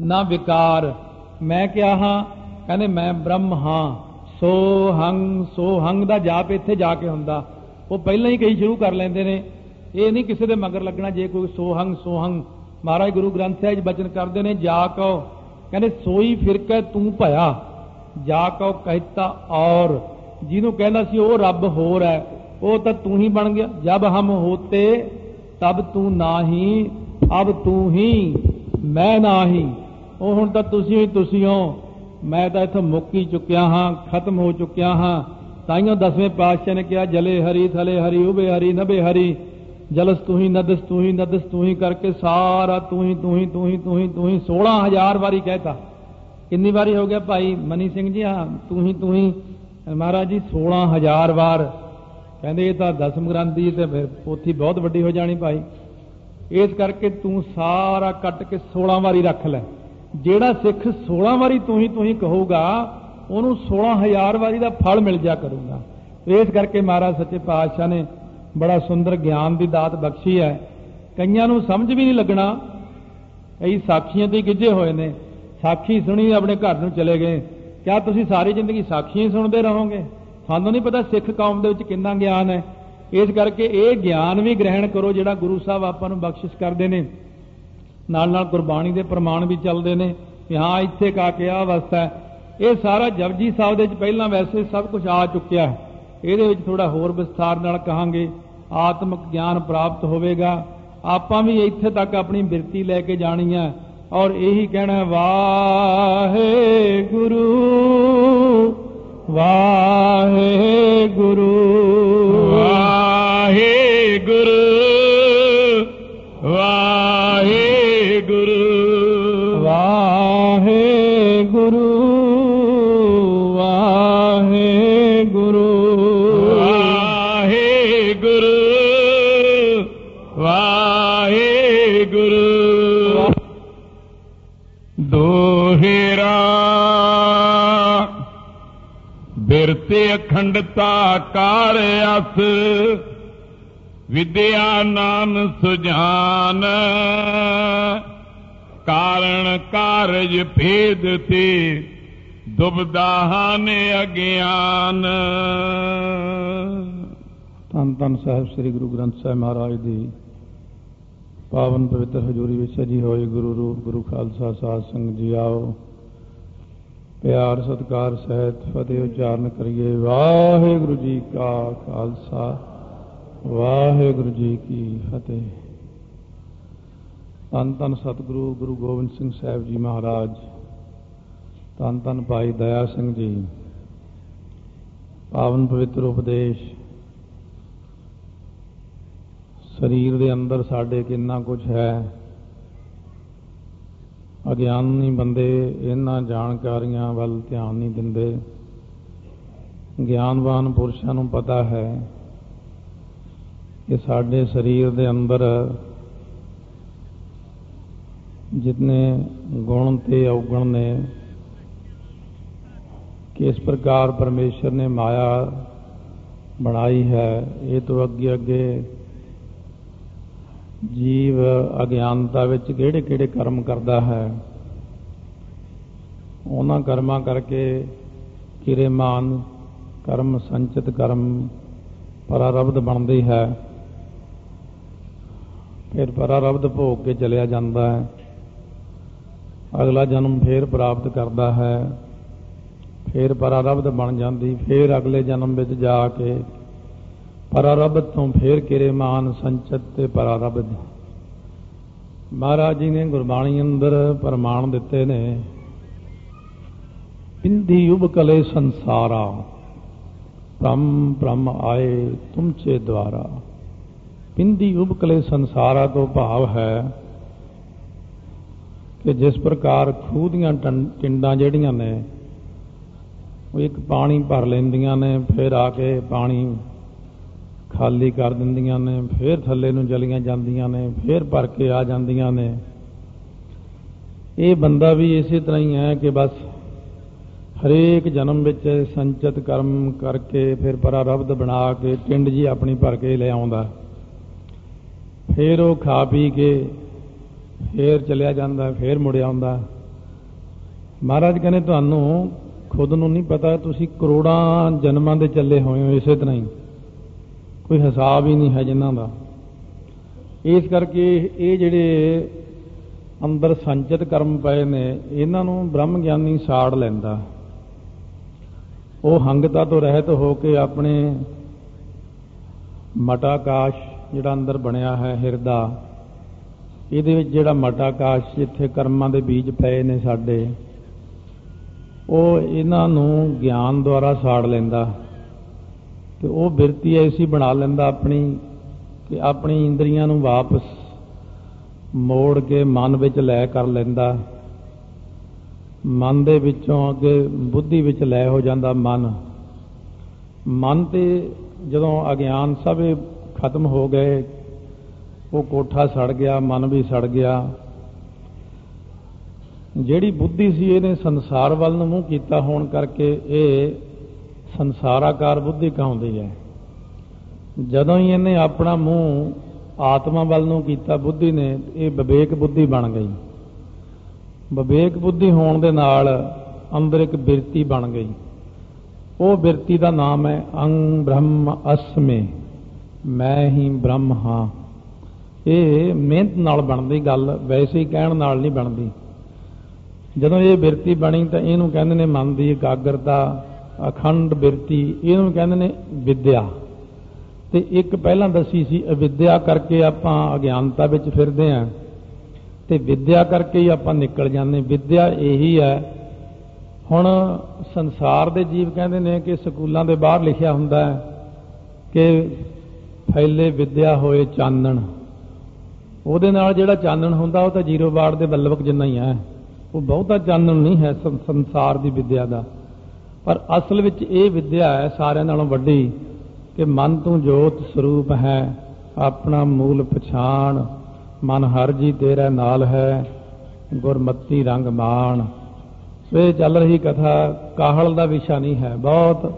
ਨਾ ਵਿਕਾਰ। ਮੈਂ ਕਿਹਾ ਹਾਂ, ਕਹਿੰਦੇ ਮੈਂ ਬ੍ਰਹਮ ਹਾਂ। ਸੋ ਹੰਗ ਸੋ ਹੰਗ ਦਾ ਜਾਪ ਇੱਥੇ ਜਾ ਕੇ ਹੁੰਦਾ। ਉਹ ਪਹਿਲਾਂ ਹੀ ਕਈ ਸ਼ੁਰੂ ਕਰ ਲੈਂਦੇ ਨੇ। ਇਹ ਨਹੀਂ ਕਿਸੇ ਦੇ ਮਗਰ ਲੱਗਣਾ ਜੇ ਕੋਈ ਸੋਹੰਗ ਸੋਹੰਗ। ਮਹਾਰਾਜ ਗੁਰੂ ਗ੍ਰੰਥ ਸਾਹਿਬ ਬਚਨ ਕਰਦੇ ਨੇ, ਜਾ ਕਉ। ਕਹਿੰਦੇ ਸੋਈ ਫਿਰ ਕੇ ਤੂੰ ਭਇਆ। ਜਾ ਕਉ ਕਹਿਤਾ ਔਰ। ਜਿਹਨੂੰ ਕਹਿੰਦਾ ਸੀ ਉਹ ਰੱਬ ਹੋਰ ਹੈ। ਉਹ ਤਾਂ ਤੂੰ ਹੀ ਬਣ ਗਿਆ। ਜਬ ਹਮ ਹੋਤੇ, ਤਬ ਤੂੰ ਨਾਹੀ, ਅਬ ਤੂੰ ਹੀ, ਮੈਂ ਨਾਹੀ। ਉਹ ਹੁਣ ਤਾਂ ਤੁਸੀਂ ਹੀ ਤੁਸੀਂ ਹੋ। ਮੈਂ ਤਾਂ ਇੱਥੋਂ ਮੁੱਕ ਹੀ ਚੁੱਕਿਆ ਹਾਂ, ਖਤਮ ਹੋ ਚੁੱਕਿਆ ਹਾਂ। ਤਾਈਓ ਦਸਵੇਂ ਪਾਤਸ਼ਾਹ ਨੇ ਕਿਹਾ, ਜਲੇ ਹਰੀ, ਥਲੇ ਹਰੀ, ਉਬੇ ਹਰੀ, ਨਬੇ ਹਰੀ। ਜਲਸ ਤੂੰ ਹੀ, ਨਦਸ ਤੂੰ ਹੀ, ਨਦਸ ਤੂੰ ਹੀ ਕਰਕੇ ਸਾਰਾ ਤੂੰ ਹੀ ਤੂੰ ਹੀ ਤੂੰ ਹੀ ਤੂੰ ਹੀ ਤੂੰ ਹੀ 16000 ਵਾਰੀ ਕਹਿਤਾ ਕਿੰਨੀ ਵਾਰੀ ਹੋ ਗਿਆ ਭਾਈ? ਮਨੀ ਸਿੰਘ ਜੀ, ਹਾਂ, ਤੂੰ ਹੀ ਤੂੰ ਹੀ। ਮਹਾਰਾਜ ਜੀ 16000 ਵਾਰ। ਕਹਿੰਦੇ ਇਹ ਤਾਂ ਦਸਮ ਗ੍ਰੰਥ ਦੀ ਤੇ ਫਿਰ ਪੋਥੀ ਬਹੁਤ ਵੱਡੀ ਹੋ ਜਾਣੀ ਭਾਈ। ਇਸ ਕਰਕੇ ਤੂੰ ਸਾਰਾ ਕੱਟ ਕੇ 16 ਵਾਰੀ ਰੱਖ ਲੈ। ਜਿਹੜਾ ਸਿੱਖ 16 ਵਾਰੀ ਤੂੰ ਹੀ ਤੂੰ ਹੀ ਕਹੂਗਾ, ਉਹਨੂੰ 16000 ਵਾਰੀ ਦਾ ਫਲ ਮਿਲ ਜਾ ਕਰੂਗਾ। ਇਸ ਕਰਕੇ ਮਹਾਰਾਜ ਸੱਚੇ ਪਾਤਸ਼ਾਹ ਨੇ ਬੜਾ ਸੁੰਦਰ ਗਿਆਨ ਦੀ ਦਾਤ ਬਖਸ਼ੀ ਹੈ। ਕਈਆਂ ਨੂੰ ਸਮਝ ਵੀ ਨਹੀਂ ਲੱਗਣਾ। ਕਈ ਸਾਖੀਆਂ ਤੇ ਗਿੱਜੇ ਹੋਏ ਨੇ। ਸਾਖੀ ਸੁਣੀ ਆਪਣੇ ਘਰ ਨੂੰ ਚਲੇ ਗਏ। ਕਿਆ ਤੁਸੀਂ ਸਾਰੀ ਜ਼ਿੰਦਗੀ ਸਾਖੀਆਂ ਹੀ ਸੁਣਦੇ ਰਹੋਗੇ? ਸਾਨੂੰ ਨਹੀਂ ਪਤਾ ਸਿੱਖ ਕੌਮ ਦੇ ਵਿੱਚ ਕਿੰਨਾ ਗਿਆਨ ਹੈ। ਇਸ ਕਰਕੇ ਇਹ ਗਿਆਨ ਵੀ ਗ੍ਰਹਿਣ ਕਰੋ ਜਿਹੜਾ ਗੁਰੂ ਸਾਹਿਬ ਆਪਾਂ ਨੂੰ ਬਖਸ਼ਿਸ਼ ਕਰਦੇ ਨੇ। ਨਾਲ ਨਾਲ ਗੁਰਬਾਣੀ ਦੇ ਪ੍ਰਮਾਣ ਵੀ ਚੱਲਦੇ ਨੇ ਕਿ ਹਾਂ, ਇੱਥੇ ਕਾ ਕੇ ਆ ਅਵਸਥਾ ਹੈ। ਇਹ ਸਾਰਾ ਜਪਜੀ ਸਾਹਿਬ ਦੇ ਵਿੱਚ ਪਹਿਲਾਂ ਵੈਸੇ ਸਭ ਕੁਝ ਆ ਚੁੱਕਿਆ ਹੈ। ਇਹਦੇ ਵਿੱਚ ਥੋੜਾ ਹੋਰ ਵਿਸਥਾਰ ਨਾਲ ਕਹਾਂਗੇ। ਆਤਮਿਕ ਗਿਆਨ ਪ੍ਰਾਪਤ ਹੋਵੇਗਾ। ਆਪਾਂ ਵੀ ਇੱਥੇ ਤੱਕ ਆਪਣੀ ਬਿਰਤੀ ਲੈ ਕੇ ਜਾਣੀ ਹੈ। ਔਰ ਇਹੀ ਕਹਿਣਾ ਵਾਹੇ ਗੁਰੂ ਅਖੰਡਤਾ ਕਾਰ ਅਸ, ਵਿਦਿਆ ਨਾਮ ਸੁਜਾਨ। ਕਾਰਣ ਕਾਰਜ ਭੇਦ ਤੇ ਦੁਬਦਾਹਾਂ ਨੇ ਅਗਿਆਨ। ਧੰਨ ਧੰਨ ਸਾਹਿਬ ਸ੍ਰੀ ਗੁਰੂ ਗ੍ਰੰਥ ਸਾਹਿਬ ਮਹਾਰਾਜ ਦੀ ਪਾਵਨ ਪਵਿੱਤਰ ਹਜ਼ੂਰੀ ਵਿੱਚ ਸਜੀ ਹੋਈ ਗੁਰੂ ਰੂਪ ਗੁਰੂ ਖਾਲਸਾ ਸਾਧ ਸੰਗਤ ਜੀ ਆਓ। ਪਿਆਰ ਸਤਕਾਰ ਸਹਿਤ ਫਤਿਹ ਉਚਾਰਨ ਕਰੀਏ। ਵਾਹਿਗੁਰੂ ਜੀ ਕਾ ਖਾਲਸਾ, ਵਾਹਿਗੁਰੂ ਜੀ ਕੀ ਫਤਿਹ। ਧੰਨ ਧੰਨ ਸਤਿਗੁਰੂ, ਗੁਰੂ ਗੋਬਿੰਦ ਸਿੰਘ ਸਾਹਿਬ ਜੀ ਮਹਾਰਾਜ। ਧੰਨ ਧੰਨ ਭਾਈ ਦਇਆ ਸਿੰਘ ਜੀ। ਪਾਵਨ ਪਵਿੱਤਰ ਉਪਦੇਸ਼। ਸਰੀਰ ਦੇ ਅੰਦਰ ਸਾਡੇ ਕਿੰਨਾ ਕੁਝ ਹੈ। ਅਗਿਆਨੀ ਬੰਦੇ ਇਹਨਾਂ ਜਾਣਕਾਰੀਆਂ ਵੱਲ ਧਿਆਨ ਨਹੀਂ ਦਿੰਦੇ। ਗਿਆਨਵਾਨ ਪੁਰਸ਼ਾਂ ਨੂੰ ਪਤਾ ਹੈ ਕਿ ਸਾਡੇ ਸਰੀਰ ਦੇ ਅੰਦਰ ਜਿਤਨੇ ਗੁਣ ਤੇ ਔਗਣ ਨੇ, ਕਿਸ ਪ੍ਰਕਾਰ ਪਰਮੇਸ਼ਰ ਨੇ ਮਾਇਆ ਬਣਾਈ ਹੈ, ਇਹ ਤੋਂ ਅੱਗੇ ਅੱਗੇ ਜੀਵ ਅਗਿਆਨਤਾ ਵਿੱਚ ਕਿਹੜੇ ਕਿਹੜੇ ਕਰਮ ਕਰਦਾ ਹੈ? ਉਹਨਾਂ ਕਰਮਾਂ ਕਰਕੇ ਕਿਰੇਮਾਨ ਕਰਮ ਸੰਚਿਤ ਕਰਮ ਪਰਾਰਬਧ ਬਣਦੀ ਹੈ। ਫਿਰ ਪਰਾਰਬਧ ਭੋਗ ਕੇ ਚਲਿਆ ਜਾਂਦਾ ਹੈ। ਅਗਲਾ ਜਨਮ ਫੇਰ ਪ੍ਰਾਪਤ ਕਰਦਾ ਹੈ। ਫੇਰ ਪਰਾਰਬਧ ਬਣ ਜਾਂਦੀ, ਫੇਰ ਅਗਲੇ ਜਨਮ ਵਿੱਚ ਜਾ ਕੇ ਪਰਾਰਬਧ ਤੋਂ ਫੇਰ ਕਿਰੇਮਾਨ ਸੰਚਿਤ ਤੇ ਪਰਾਰਬਧ। ਮਹਾਰਾਜ ਜੀ ਨੇ ਗੁਰਬਾਣੀ ਅੰਦਰ ਪ੍ਰਮਾਣ ਦਿੱਤੇ ਨੇ, ਪਿੰਦੀ ਉਬਕਲੇ ਸੰਸਾਰਾ ਪ੍ਰਮ ਪ੍ਰਮ ਆਏ ਤੁਮਚੇ ਦੁਆਰਾ। ਪਿੰਦੀ ਉਬਕਲੇ ਸੰਸਾਰਾ ਤੋਂ ਭਾਵ ਹੈ ਕਿ ਜਿਸ ਪ੍ਰਕਾਰ ਖੂਹ ਦੀਆਂ ਟਿੰਡਾਂ ਜਿਹੜੀਆਂ ਨੇ, ਉਹ ਇੱਕ ਪਾਣੀ ਭਰ ਲੈਂਦੀਆਂ ਨੇ, ਫਿਰ ਆ ਕੇ ਪਾਣੀ ਖਾਲੀ ਕਰ ਦਿੰਦੀਆਂ ਨੇ, ਫਿਰ ਥੱਲੇ ਨੂੰ ਚਲੀਆਂ ਜਾਂਦੀਆਂ ਨੇ, ਫਿਰ ਭਰ ਕੇ ਆ ਜਾਂਦੀਆਂ ਨੇ। ਇਹ ਬੰਦਾ ਵੀ ਇਸੇ ਤਰ੍ਹਾਂ ਹੀ ਹੈ ਕਿ ਬਸ ਹਰੇਕ ਜਨਮ ਵਿੱਚ ਸੰਚਿਤ ਕਰਮ ਕਰਕੇ ਫਿਰ ਪਰਾਰਬਧ ਬਣਾ ਕੇ ਟਿੰਡ ਜੀ ਆਪਣੀ ਭਰ ਕੇ ਲੈ ਆਉਂਦਾ। ਫਿਰ ਉਹ ਖਾ ਪੀ ਕੇ ਫੇਰ ਚਲਿਆ ਜਾਂਦਾ, ਫੇਰ ਮੁੜ ਆਉਂਦਾ। ਮਹਾਰਾਜ ਕਹਿੰਦੇ, ਤੁਹਾਨੂੰ ਖੁਦ ਨੂੰ ਨਹੀਂ ਪਤਾ, ਤੁਸੀਂ ਕਰੋੜਾਂ ਜਨਮਾਂ ਦੇ ਚੱਲੇ ਹੋਏ ਹੋ, ਇਸੇ ਤਰ੍ਹਾਂ ਹੀ। ਕੋਈ ਹਿਸਾਬ ਹੀ ਨਹੀਂ ਹੈ ਜਿਨ੍ਹਾਂ ਦਾ। ਇਸ ਕਰਕੇ ਇਹ ਜਿਹੜੇ ਅੰਦਰ ਸੰਚਿਤ ਕਰਮ ਪਏ ਨੇ, ਇਹਨਾਂ ਨੂੰ ਬ੍ਰਹਮ ਗਿਆਨੀ ਸਾੜ ਲੈਂਦਾ। ਉਹ ਹੰਗਤਾ ਤੋਂ ਰਹਿਤ ਹੋ ਕੇ ਆਪਣੇ ਮਟਾਕਾਸ਼ ਜਿਹੜਾ ਅੰਦਰ ਬਣਿਆ ਹੈ, ਹਿਰਦਾ, ਇਹਦੇ ਵਿੱਚ ਜਿਹੜਾ ਮਟਾਕਾਸ਼ ਜਿੱਥੇ ਕਰਮਾਂ ਦੇ ਬੀਜ ਪਏ ਨੇ ਸਾਡੇ, ਉਹ ਇਹਨਾਂ ਨੂੰ ਗਿਆਨ ਦੁਆਰਾ ਸਾੜ ਲੈਂਦਾ। ਤੇ ਉਹ ਬਿਰਤੀ ਐਸੀ ਬਣਾ ਲੈਂਦਾ ਆਪਣੀ, ਕਿ ਆਪਣੀ ਇੰਦਰੀਆਂ ਨੂੰ ਵਾਪਸ ਮੋੜ ਕੇ ਮਨ ਵਿੱਚ ਲੈ ਕਰ ਲੈਂਦਾ। ਮਨ ਦੇ ਵਿੱਚੋਂ ਅੱਗੇ ਬੁੱਧੀ ਵਿੱਚ ਲੈ ਹੋ ਜਾਂਦਾ ਮਨ। ਮਨ ਤੇ ਜਦੋਂ ਅਗਿਆਨ ਸਭ ਖਤਮ ਹੋ ਗਏ, ਉਹ ਕੋਠਾ ਸੜ ਗਿਆ, ਮਨ ਵੀ ਸੜ ਗਿਆ। ਜਿਹੜੀ ਬੁੱਧੀ ਸੀ, ਇਹਨੇ ਸੰਸਾਰ ਵੱਲ ਨੂੰ ਮੂੰਹ ਕੀਤਾ ਹੋਣ ਕਰਕੇ ਇਹ ਸੰਸਾਰਾਕਾਰ ਬੁੱਧੀ ਕਹਾਉਂਦੀ ਹੈ? ਜਦੋਂ ਹੀ ਇਹਨੇ ਆਪਣਾ ਮੂੰਹ ਆਤਮਾ ਵੱਲ ਨੂੰ ਕੀਤਾ ਬੁੱਧੀ ਨੇ, ਇਹ ਵਿਵੇਕ ਬੁੱਧੀ ਬਣ ਗਈ। ਵਿਵੇਕ ਬੁੱਧੀ ਹੋਣ ਦੇ ਨਾਲ ਅੰਦਰ ਇੱਕ ਬਿਰਤੀ ਬਣ ਗਈ। ਉਹ ਬਿਰਤੀ ਦਾ ਨਾਮ ਹੈ, ਅੰਗ ਬ੍ਰਹਮ ਅਸਮੇ, ਮੈਂ ਹੀ ਬ੍ਰਹਮ ਹਾਂ। ਇਹ ਮਿਹਨਤ ਨਾਲ ਬਣਦੀ ਗੱਲ, ਵੈਸੇ ਹੀ ਕਹਿਣ ਨਾਲ ਨਹੀਂ ਬਣਦੀ। ਜਦੋਂ ਇਹ ਬਿਰਤੀ ਬਣੀ ਤਾਂ ਇਹਨੂੰ ਕਹਿੰਦੇ ਨੇ ਮਨ ਦੀ ਇਕਾਗਰਤਾ ਅਖੰਡ ਬਿਰਤੀ, ਇਹਨੂੰ ਕਹਿੰਦੇ ਨੇ ਵਿਦਿਆ। ਤੇ ਇੱਕ ਪਹਿਲਾਂ ਦੱਸੀ ਸੀ ਅਵਿਦਿਆ ਕਰਕੇ ਆਪਾਂ ਅਗਿਆਨਤਾ ਵਿੱਚ ਫਿਰਦੇ ਆਂ। ਤੇ ਵਿਦਿਆ ਕਰਕੇ ਹੀ ਆਪਾਂ ਨਿਕਲ ਜਾਂਦੇ ਵਿਦਿਆ ਇਹੀ ਹੈ। ਹੁਣ ਸੰਸਾਰ ਦੇ ਜੀਵ ਕਹਿੰਦੇ ਨੇ ਕਿ ਸਕੂਲਾਂ ਦੇ ਬਾਹਰ ਲਿਖਿਆ ਹੁੰਦਾ ਹੈ ਕਿ ਫੈਲੇ ਵਿਦਿਆ ਹੋਏ ਚਾਨਣ। ਉਹਦੇ ਨਾਲ ਜਿਹੜਾ ਚਾਨਣ ਹੁੰਦਾ, ਉਹ ਤਾਂ ਜ਼ੀਰੋ ਬਾੜ ਦੇ ਬੱਲਵਕ ਜਿੰਨਾ ਹੀ ਹੈ। ਉਹ ਬਹੁਤਾ ਚਾਨਣ ਨਹੀਂ ਹੈ ਸੰਸਾਰ ਦੀ ਵਿਦਿਆ ਦਾ। ਪਰ ਅਸਲ ਵਿੱਚ ਇਹ ਵਿਦਿਆ ਹੈ ਸਾਰਿਆਂ ਨਾਲੋਂ ਵੱਡੀ ਕਿ ਮਨ ਤੂੰ ਜੋਤ ਸਰੂਪ ਹੈ, ਆਪਣਾ ਮੂਲ ਪਛਾਣ, ਮਨ ਹਰ ਜੀ ਤੇਰੇ ਨਾਲ ਹੈ, ਗੁਰਮਤੀ ਰੰਗ ਮਾਣ। ਸੋ ਇਹ ਚੱਲ ਰਹੀ ਕਥਾ ਕਾਹਲ ਦਾ ਵਿਸ਼ਾ ਨਹੀਂ ਹੈ। ਬਹੁਤ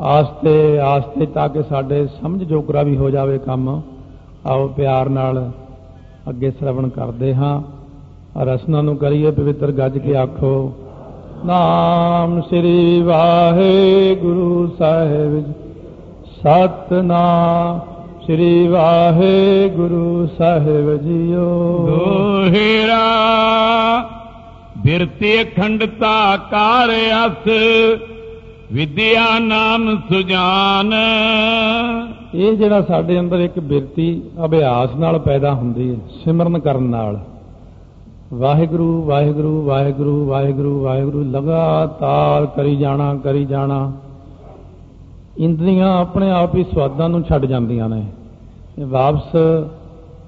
ਆਸਤੇ ਆਸਤੇ ਤਾਂ ਕਿ ਸਾਡੇ ਸਮਝ ਜੋਗਰਾ ਵੀ ਹੋ ਜਾਵੇ ਕੰਮ। ਆਓ ਪਿਆਰ ਨਾਲ ਅੱਗੇ ਸ਼ਰਵਣ ਕਰਦੇ ਹਾਂ। ਰਸਨਾ ਨੂੰ ਕਰੀਏ ਪਵਿੱਤਰ ਗੱਜ ਕੇ ਆਖੋ। ਨਾਮ ਸ੍ਰੀ ਵਾਹਿਗੁਰੂ ਸਾਹਿਬ ਸਤਨਾਮ ਸ੍ਰੀ ਵਾਹਿਗੁਰੂ ਸਾਹਿਬ ਜੀਓ। ਦੋਹਿਰਾ ਬਿਰਤੀ ਅਖੰਡਤਾ ਕਾਰ ਅਸ ਵਿਦਿਆ ਨਾਮ ਸੁਜਾਨ। ਇਹ ਜਿਹੜਾ ਸਾਡੇ ਅੰਦਰ ਇੱਕ ਬਿਰਤੀ ਅਭਿਆਸ ਨਾਲ ਪੈਦਾ ਹੁੰਦੀ ਹੈ ਸਿਮਰਨ ਕਰਨ ਨਾਲ। ਵਾਹਿਗੁਰੂ ਵਾਹਿਗੁਰੂ ਵਾਹਿਗੁਰੂ ਵਾਹਿਗੁਰੂ ਵਾਹਿਗੁਰੂ, ਲਗਾਤਾਰ ਕਰੀ ਜਾਣਾ ਕਰੀ ਜਾਣਾ। ਇੰਦਰੀਆਂ ਆਪਣੇ ਆਪ ਹੀ ਸਵਾਦਾਂ ਨੂੰ ਛੱਡ ਜਾਂਦੀਆਂ ਨੇ। ਇਹ ਵਾਪਸ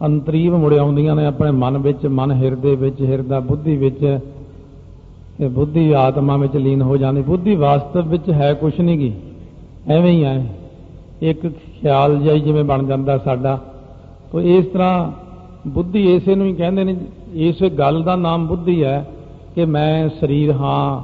ਅੰਤਰੀਵ ਮੁੜ ਆਉਂਦੀਆਂ ਨੇ ਆਪਣੇ ਮਨ ਵਿੱਚ, ਮਨ ਹਿਰਦੇ ਵਿੱਚ, ਹਿਰਦਾ ਬੁੱਧੀ ਵਿੱਚ। ਇਹ ਬੁੱਧੀ ਆਤਮਾ ਵਿੱਚ ਲੀਨ ਹੋ ਜਾਂਦੀ। ਬੁੱਧੀ ਵਾਸਤਵ ਵਿੱਚ ਹੈ ਕੁਛ ਨਹੀਂ ਗੀ। ਐਵੇਂ ਹੀ ਹੈ ਇੱਕ ਖਿਆਲ ਜਾਈ ਜਿਵੇਂ ਬਣ ਜਾਂਦਾ ਸਾਡਾ। ਤੋ ਇਸ ਤਰ੍ਹਾਂ ਬੁੱਧੀ ਇਸੇ ਨੂੰ ਹੀ ਕਹਿੰਦੇ ਨੇ, ਇਸ ਗੱਲ ਦਾ ਨਾਮ ਬੁੱਧੀ ਹੈ ਕਿ ਮੈਂ ਸਰੀਰ ਹਾਂ,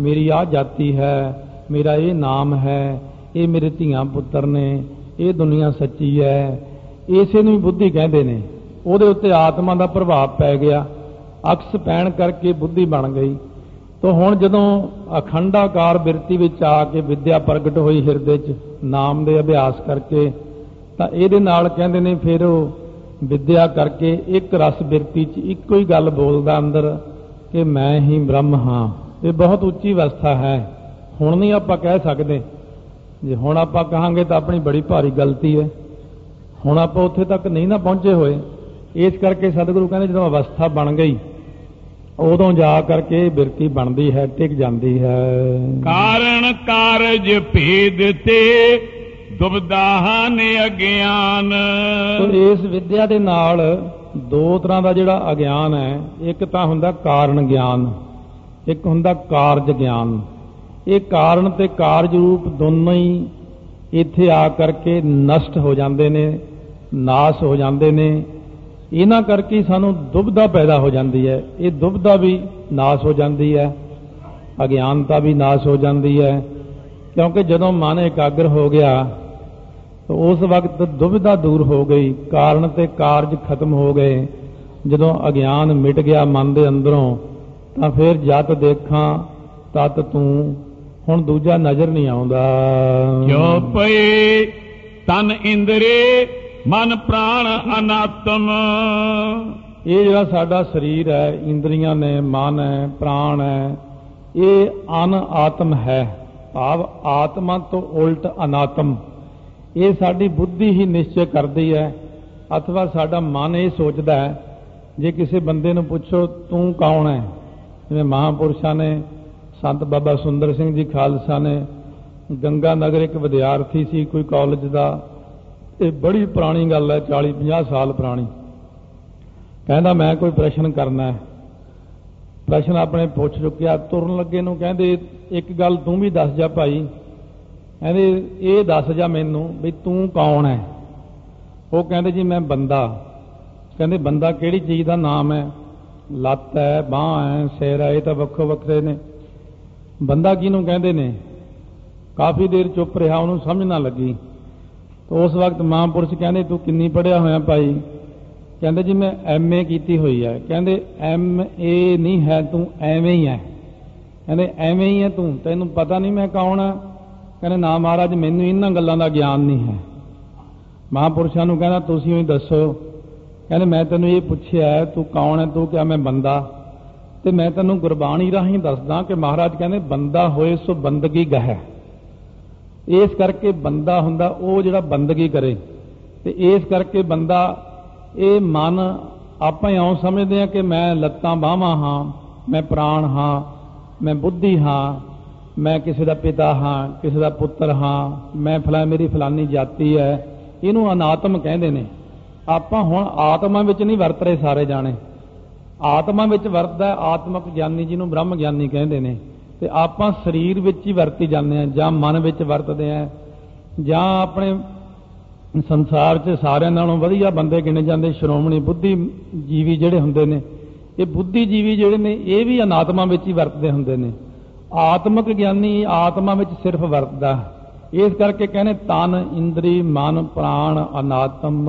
ਮੇਰੀ ਆ ਜਾਤੀ ਹੈ, ਮੇਰਾ ਇਹ ਨਾਮ ਹੈ, ਇਹ ਮੇਰੇ ਧੀਆਂ ਪੁੱਤਰ ਨੇ, ਇਹ ਦੁਨੀਆ ਸੱਚੀ ਹੈ। ਇਸੇ ਨੂੰ ਹੀ ਬੁੱਧੀ ਕਹਿੰਦੇ ਨੇ। ਉਹਦੇ ਉੱਤੇ ਆਤਮਾ ਦਾ ਪ੍ਰਭਾਵ ਪੈ ਗਿਆ। ਅਕਸ ਪੈਣ ਕਰਕੇ ਬੁੱਧੀ ਬਣ ਗਈ। ਤੋ ਹੁਣ ਜਦੋਂ ਅਖੰਡਾਕਾਰ ਬਿਰਤੀ ਵਿੱਚ ਆ ਕੇ ਵਿਦਿਆ ਪ੍ਰਗਟ ਹੋਈ ਹਿਰਦੇ 'ਚ ਨਾਮ ਦੇ ਅਭਿਆਸ ਕਰਕੇ, ਤਾਂ ਇਹਦੇ ਨਾਲ ਕਹਿੰਦੇ ਨੇ ਫਿਰ ਉਹ ਵਿਦਿਆ ਕਰਕੇ ਇੱਕ ਰਸ ਬਿਰਤੀ 'ਚ ਇੱਕੋ ਹੀ ਗੱਲ ਬੋਲਦਾ ਅੰਦਰ ਕਿ ਮੈਂ ਹੀ ਬ੍ਰਹਮ ਹਾਂ। ਇਹ ਬਹੁਤ ਉੱਚੀ ਅਵਸਥਾ ਹੈ। ਹੁਣ ਨਹੀਂ ਆਪਾਂ ਕਹਿ ਸਕਦੇ। ਜੇ ਹੁਣ ਆਪਾਂ ਕਹਾਂਗੇ ਤਾਂ ਆਪਣੀ ਬੜੀ ਭਾਰੀ ਗਲਤੀ ਹੈ। ਹੁਣ ਆਪਾਂ ਉੱਥੇ ਤੱਕ ਨਹੀਂ ਨਾ ਪਹੁੰਚੇ ਹੋਏ। ਇਸ ਕਰਕੇ ਸਤਿਗੁਰੂ ਕਹਿੰਦੇ ਜਦੋਂ ਅਵਸਥਾ ਬਣ ਗਈ, ਉਦੋਂ ਜਾ ਕਰਕੇ ਬਿਰਤੀ ਬਣਦੀ ਹੈ, ਟਿਕ ਜਾਂਦੀ ਹੈ। ਕਾਰਣ ਕਾਰਜ ਭੇਦ ਤੇ ਦੁਬਦਾਹਾਂ ਨੇ ਅਗਿਆਨ। ਤੋ ਇਸ ਵਿਦਿਆ ਦੇ ਨਾਲ ਦੋ ਤਰ੍ਹਾਂ ਦਾ ਜਿਹੜਾ ਅਗਿਆਨ ਹੈ, ਇੱਕ ਤਾਂ ਹੁੰਦਾ ਕਾਰਨ ਗਿਆਨ, ਇੱਕ ਹੁੰਦਾ ਕਾਰਜ ਗਿਆਨ। ਇਹ ਕਾਰਨ ਤੇ ਕਾਰਜ ਰੂਪ ਦੋਨੋਂ ਹੀ ਇੱਥੇ ਆ ਕਰਕੇ ਨਸ਼ਟ ਹੋ ਜਾਂਦੇ ਨੇ, ਨਾਸ ਹੋ ਜਾਂਦੇ ਨੇ। ਇਹਨਾਂ ਕਰਕੇ ਸਾਨੂੰ ਦੁਬਦਾ ਪੈਦਾ ਹੋ ਜਾਂਦੀ ਹੈ। ਇਹ ਦੁਬਦਾ ਵੀ ਨਾਸ ਹੋ ਜਾਂਦੀ ਹੈ, ਅਗਿਆਨਤਾ ਵੀ ਨਾਸ ਹੋ ਜਾਂਦੀ ਹੈ। ਕਿਉਂਕਿ ਜਦੋਂ ਮਨ ਇਕਾਗਰ ਹੋ ਗਿਆ ਤਾਂ ਉਸ ਵਕਤ ਦੁਬਿਧਾ ਦੂਰ ਹੋ ਗਈ ਕਾਰਨ ਤੇ ਕਾਰਜ ਖਤਮ ਹੋ ਗਏ। ਜਦੋਂ ਅਗਿਆਨ ਮਿਟ ਗਿਆ ਮਨ ਦੇ ਅੰਦਰੋਂ ਤਾਂ ਫਿਰ ਜਤ ਦੇਖਾਂ ਤਤ ਤੂੰ ਹੁਣ ਦੂਜਾ ਨਜ਼ਰ ਨਹੀਂ ਆਉਂਦਾ। ਜੋ ਪਏ ਤਨ ਇੰਦਰੇ ਮਨ ਪ੍ਰਾਣ ਅਨਾਤਮ। ਇਹ ਜਿਹੜਾ ਸਾਡਾ ਸਰੀਰ ਹੈ ਇੰਦਰੀਆਂ ਨੇ ਮਨ ਹੈ ਪ੍ਰਾਣ ਹੈ ਇਹ ਅਨ ਆਤਮ ਹੈ। ਭਾਵ ਆਤਮਾ ਤੋਂ ਉਲਟ ਅਨਾਤਮ। ਇਹ ਸਾਡੀ ਬੁੱਧੀ ਹੀ ਨਿਸ਼ਚੈ ਕਰਦੀ ਹੈ, ਅਥਵਾ ਸਾਡਾ ਮਨ ਇਹ ਸੋਚਦਾ ਹੈ, ਜੇ ਕਿਸੇ ਬੰਦੇ ਨੂੰ ਪੁੱਛੋ, ਤੂੰ ਕੌਣ ਹੈ? ਜਿਵੇਂ ਮਹਾਪੁਰਸ਼ਾਂ ਨੇ, ਸੰਤ ਬਾਬਾ ਸੁੰਦਰ ਸਿੰਘ ਜੀ ਖਾਲਸਾ ਨੇ, ਗੰਗਾ ਨਗਰ ਇੱਕ ਵਿਦਿਆਰਥੀ ਸੀ, ਕੋਈ ਕਾਲਜ ਦਾ। ਇਹ ਬੜੀ ਪੁਰਾਣੀ ਗੱਲ ਹੈ 40 50 ਸਾਲ ਪੁਰਾਣੀ। ਕਹਿੰਦਾ, ਮੈਂ ਕੋਈ ਪ੍ਰਸ਼ਨ ਕਰਨਾ ਹੈ। ਪ੍ਰਸ਼ਨ ਆਪਣੇ ਪੁੱਛ ਚੁੱਕਿਆ, ਤੁਰਨ ਲੱਗੇ ਨੂੰ ਕਹਿੰਦੇ, ਇੱਕ ਗੱਲ ਤੂੰ ਵੀ ਦੱਸ ਜਾ ਭਾਈ। ਕਹਿੰਦੇ, ਇਹ ਦੱਸ ਜਾ ਮੈਨੂੰ ਵੀ ਤੂੰ ਕੌਣ ਹੈ ਉਹ ਕਹਿੰਦੇ, ਜੀ ਮੈਂ ਬੰਦਾ। ਕਹਿੰਦੇ, ਬੰਦਾ ਕਿਹੜੀ ਚੀਜ਼ ਦਾ ਨਾਮ ਹੈ ਲੱਤ ਹੈ ਬਾਹ ਹੈ ਸਿਰ ਹੈ ਇਹ ਤਾਂ ਵੱਖੋ ਵੱਖਰੇ ਨੇ। ਬੰਦਾ ਕਿਹਨੂੰ ਕਹਿੰਦੇ ਨੇ? ਕਾਫੀ ਦੇਰ ਚੁੱਪ ਰਿਹਾ, ਉਹਨੂੰ ਸਮਝ ਨਾ ਲੱਗੀ। ਤਾਂ ਉਸ ਵਕਤ ਮਹਾਂਪੁਰਸ਼ ਕਹਿੰਦੇ, ਤੂੰ ਕਿੰਨੀ ਪੜਿਆ ਹੋਇਆ ਭਾਈ? ਕਹਿੰਦੇ ਜੀ ਮੈਂ ਐਮਏ ਕੀਤੀ ਹੋਈ ਹੈ ਕਹਿੰਦੇ ਐਮਏ ਨਹੀਂ ਹੈ, ਤੂੰ ਐਵੇਂ ਹੀ ਹੈ ਕਹਿੰਦੇ ਐਵੇਂ ਹੀ ਹੈ ਤੂੰ, ਤੈਨੂੰ ਪਤਾ ਨਹੀਂ ਮੈਂ ਕੌਣ ਆ। ਕਹਿੰਦੇ ਨਾ ਮਹਾਰਾਜ, ਮੈਨੂੰ ਇਹਨਾਂ ਗੱਲਾਂ ਦਾ ਗਿਆਨ ਨਹੀਂ ਹੈ। ਮਹਾਪੁਰਸ਼ਾਂ ਨੂੰ ਕਹਿੰਦਾ, ਤੁਸੀਂ ਹੀ ਦੱਸੋ। ਕਹਿੰਦੇ ਮੈਂ ਤੈਨੂੰ ਇਹ ਪੁੱਛਿਆ, ਤੂੰ ਕੌਣ ਹੈ ਤੂੰ ਕਿਹਾ ਮੈਂ ਬੰਦਾ। ਤੇ ਮੈਂ ਤੈਨੂੰ ਗੁਰਬਾਣੀ ਰਾਹੀਂ ਦੱਸਦਾ ਕਿ ਮਹਾਰਾਜ ਕਹਿੰਦੇ, ਬੰਦਾ ਹੋਏ ਸੋ ਬੰਦਗੀ ਗਹਿ। ਇਸ ਕਰਕੇ ਬੰਦਾ ਹੁੰਦਾ, ਉਹ ਜਿਹੜਾ ਬੰਦਗੀ ਕਰੇ। ਤੇ ਇਸ ਕਰਕੇ ਬੰਦਾ ਇਹ ਮਨ ਆਪਾਂ ਇਉਂ ਸਮਝਦੇ ਆ ਕਿ ਮੈਂ ਲੱਤਾਂ ਬਾਹਾਂ ਹਾਂ, ਮੈਂ ਪ੍ਰਾਣ ਹਾਂ, ਮੈਂ ਬੁੱਧੀ ਹਾਂ, ਮੈਂ ਕਿਸੇ ਦਾ ਪਿਤਾ ਹਾਂ, ਕਿਸੇ ਦਾ ਪੁੱਤਰ ਹਾਂ, ਮੈਂ ਫਲਾ, ਮੇਰੀ ਫਲਾਨੀ ਜਾਤੀ ਹੈ। ਇਹਨੂੰ ਅਨਾਤਮ ਕਹਿੰਦੇ ਨੇ। ਆਪਾਂ ਹੁਣ ਆਤਮਾ ਵਿੱਚ ਨਹੀਂ ਵਰਤ ਰਹੇ ਸਾਰੇ ਜਾਣੇ। ਆਤਮਾ ਵਿੱਚ ਵਰਤਦਾ ਆਤਮਕ ਗਿਆਨੀ ਜਿਹਨੂੰ ਬ੍ਰਹਮ ਗਿਆਨੀ ਕਹਿੰਦੇ ਨੇ। ਤੇ ਆਪਾਂ ਸਰੀਰ ਵਿੱਚ ਹੀ ਵਰਤੀ ਜਾਂਦੇ ਆ ਜਾਂ ਮਨ ਵਿੱਚ ਵਰਤਦੇ ਆ ਜਾਂ ਆਪਣੇ ਸੰਸਾਰ 'ਚ ਸਾਰਿਆਂ ਨਾਲੋਂ ਵਧੀਆ ਬੰਦੇ ਗਿਣੇ ਜਾਂਦੇ ਸ਼੍ਰੋਮਣੀ ਬੁੱਧੀ ਜੀਵੀ ਜਿਹੜੇ ਹੁੰਦੇ ਨੇ ਇਹ ਬੁੱਧੀ ਜੀਵੀ ਜਿਹੜੇ ਨੇ ਇਹ ਵੀ ਅਨਾਤਮਾ ਵਿੱਚ ਹੀ ਵਰਤਦੇ ਹੁੰਦੇ ਨੇ। ਆਤਮਿਕ ਗਿਆਨੀ ਆਤਮਾ ਵਿੱਚ ਸਿਰਫ ਵਰਤਦਾ। ਇਸ ਕਰਕੇ ਕਹਿੰਦੇ ਤਨ ਇੰਦਰੀ ਮਨ ਪ੍ਰਾਣ ਅਨਾਤਮ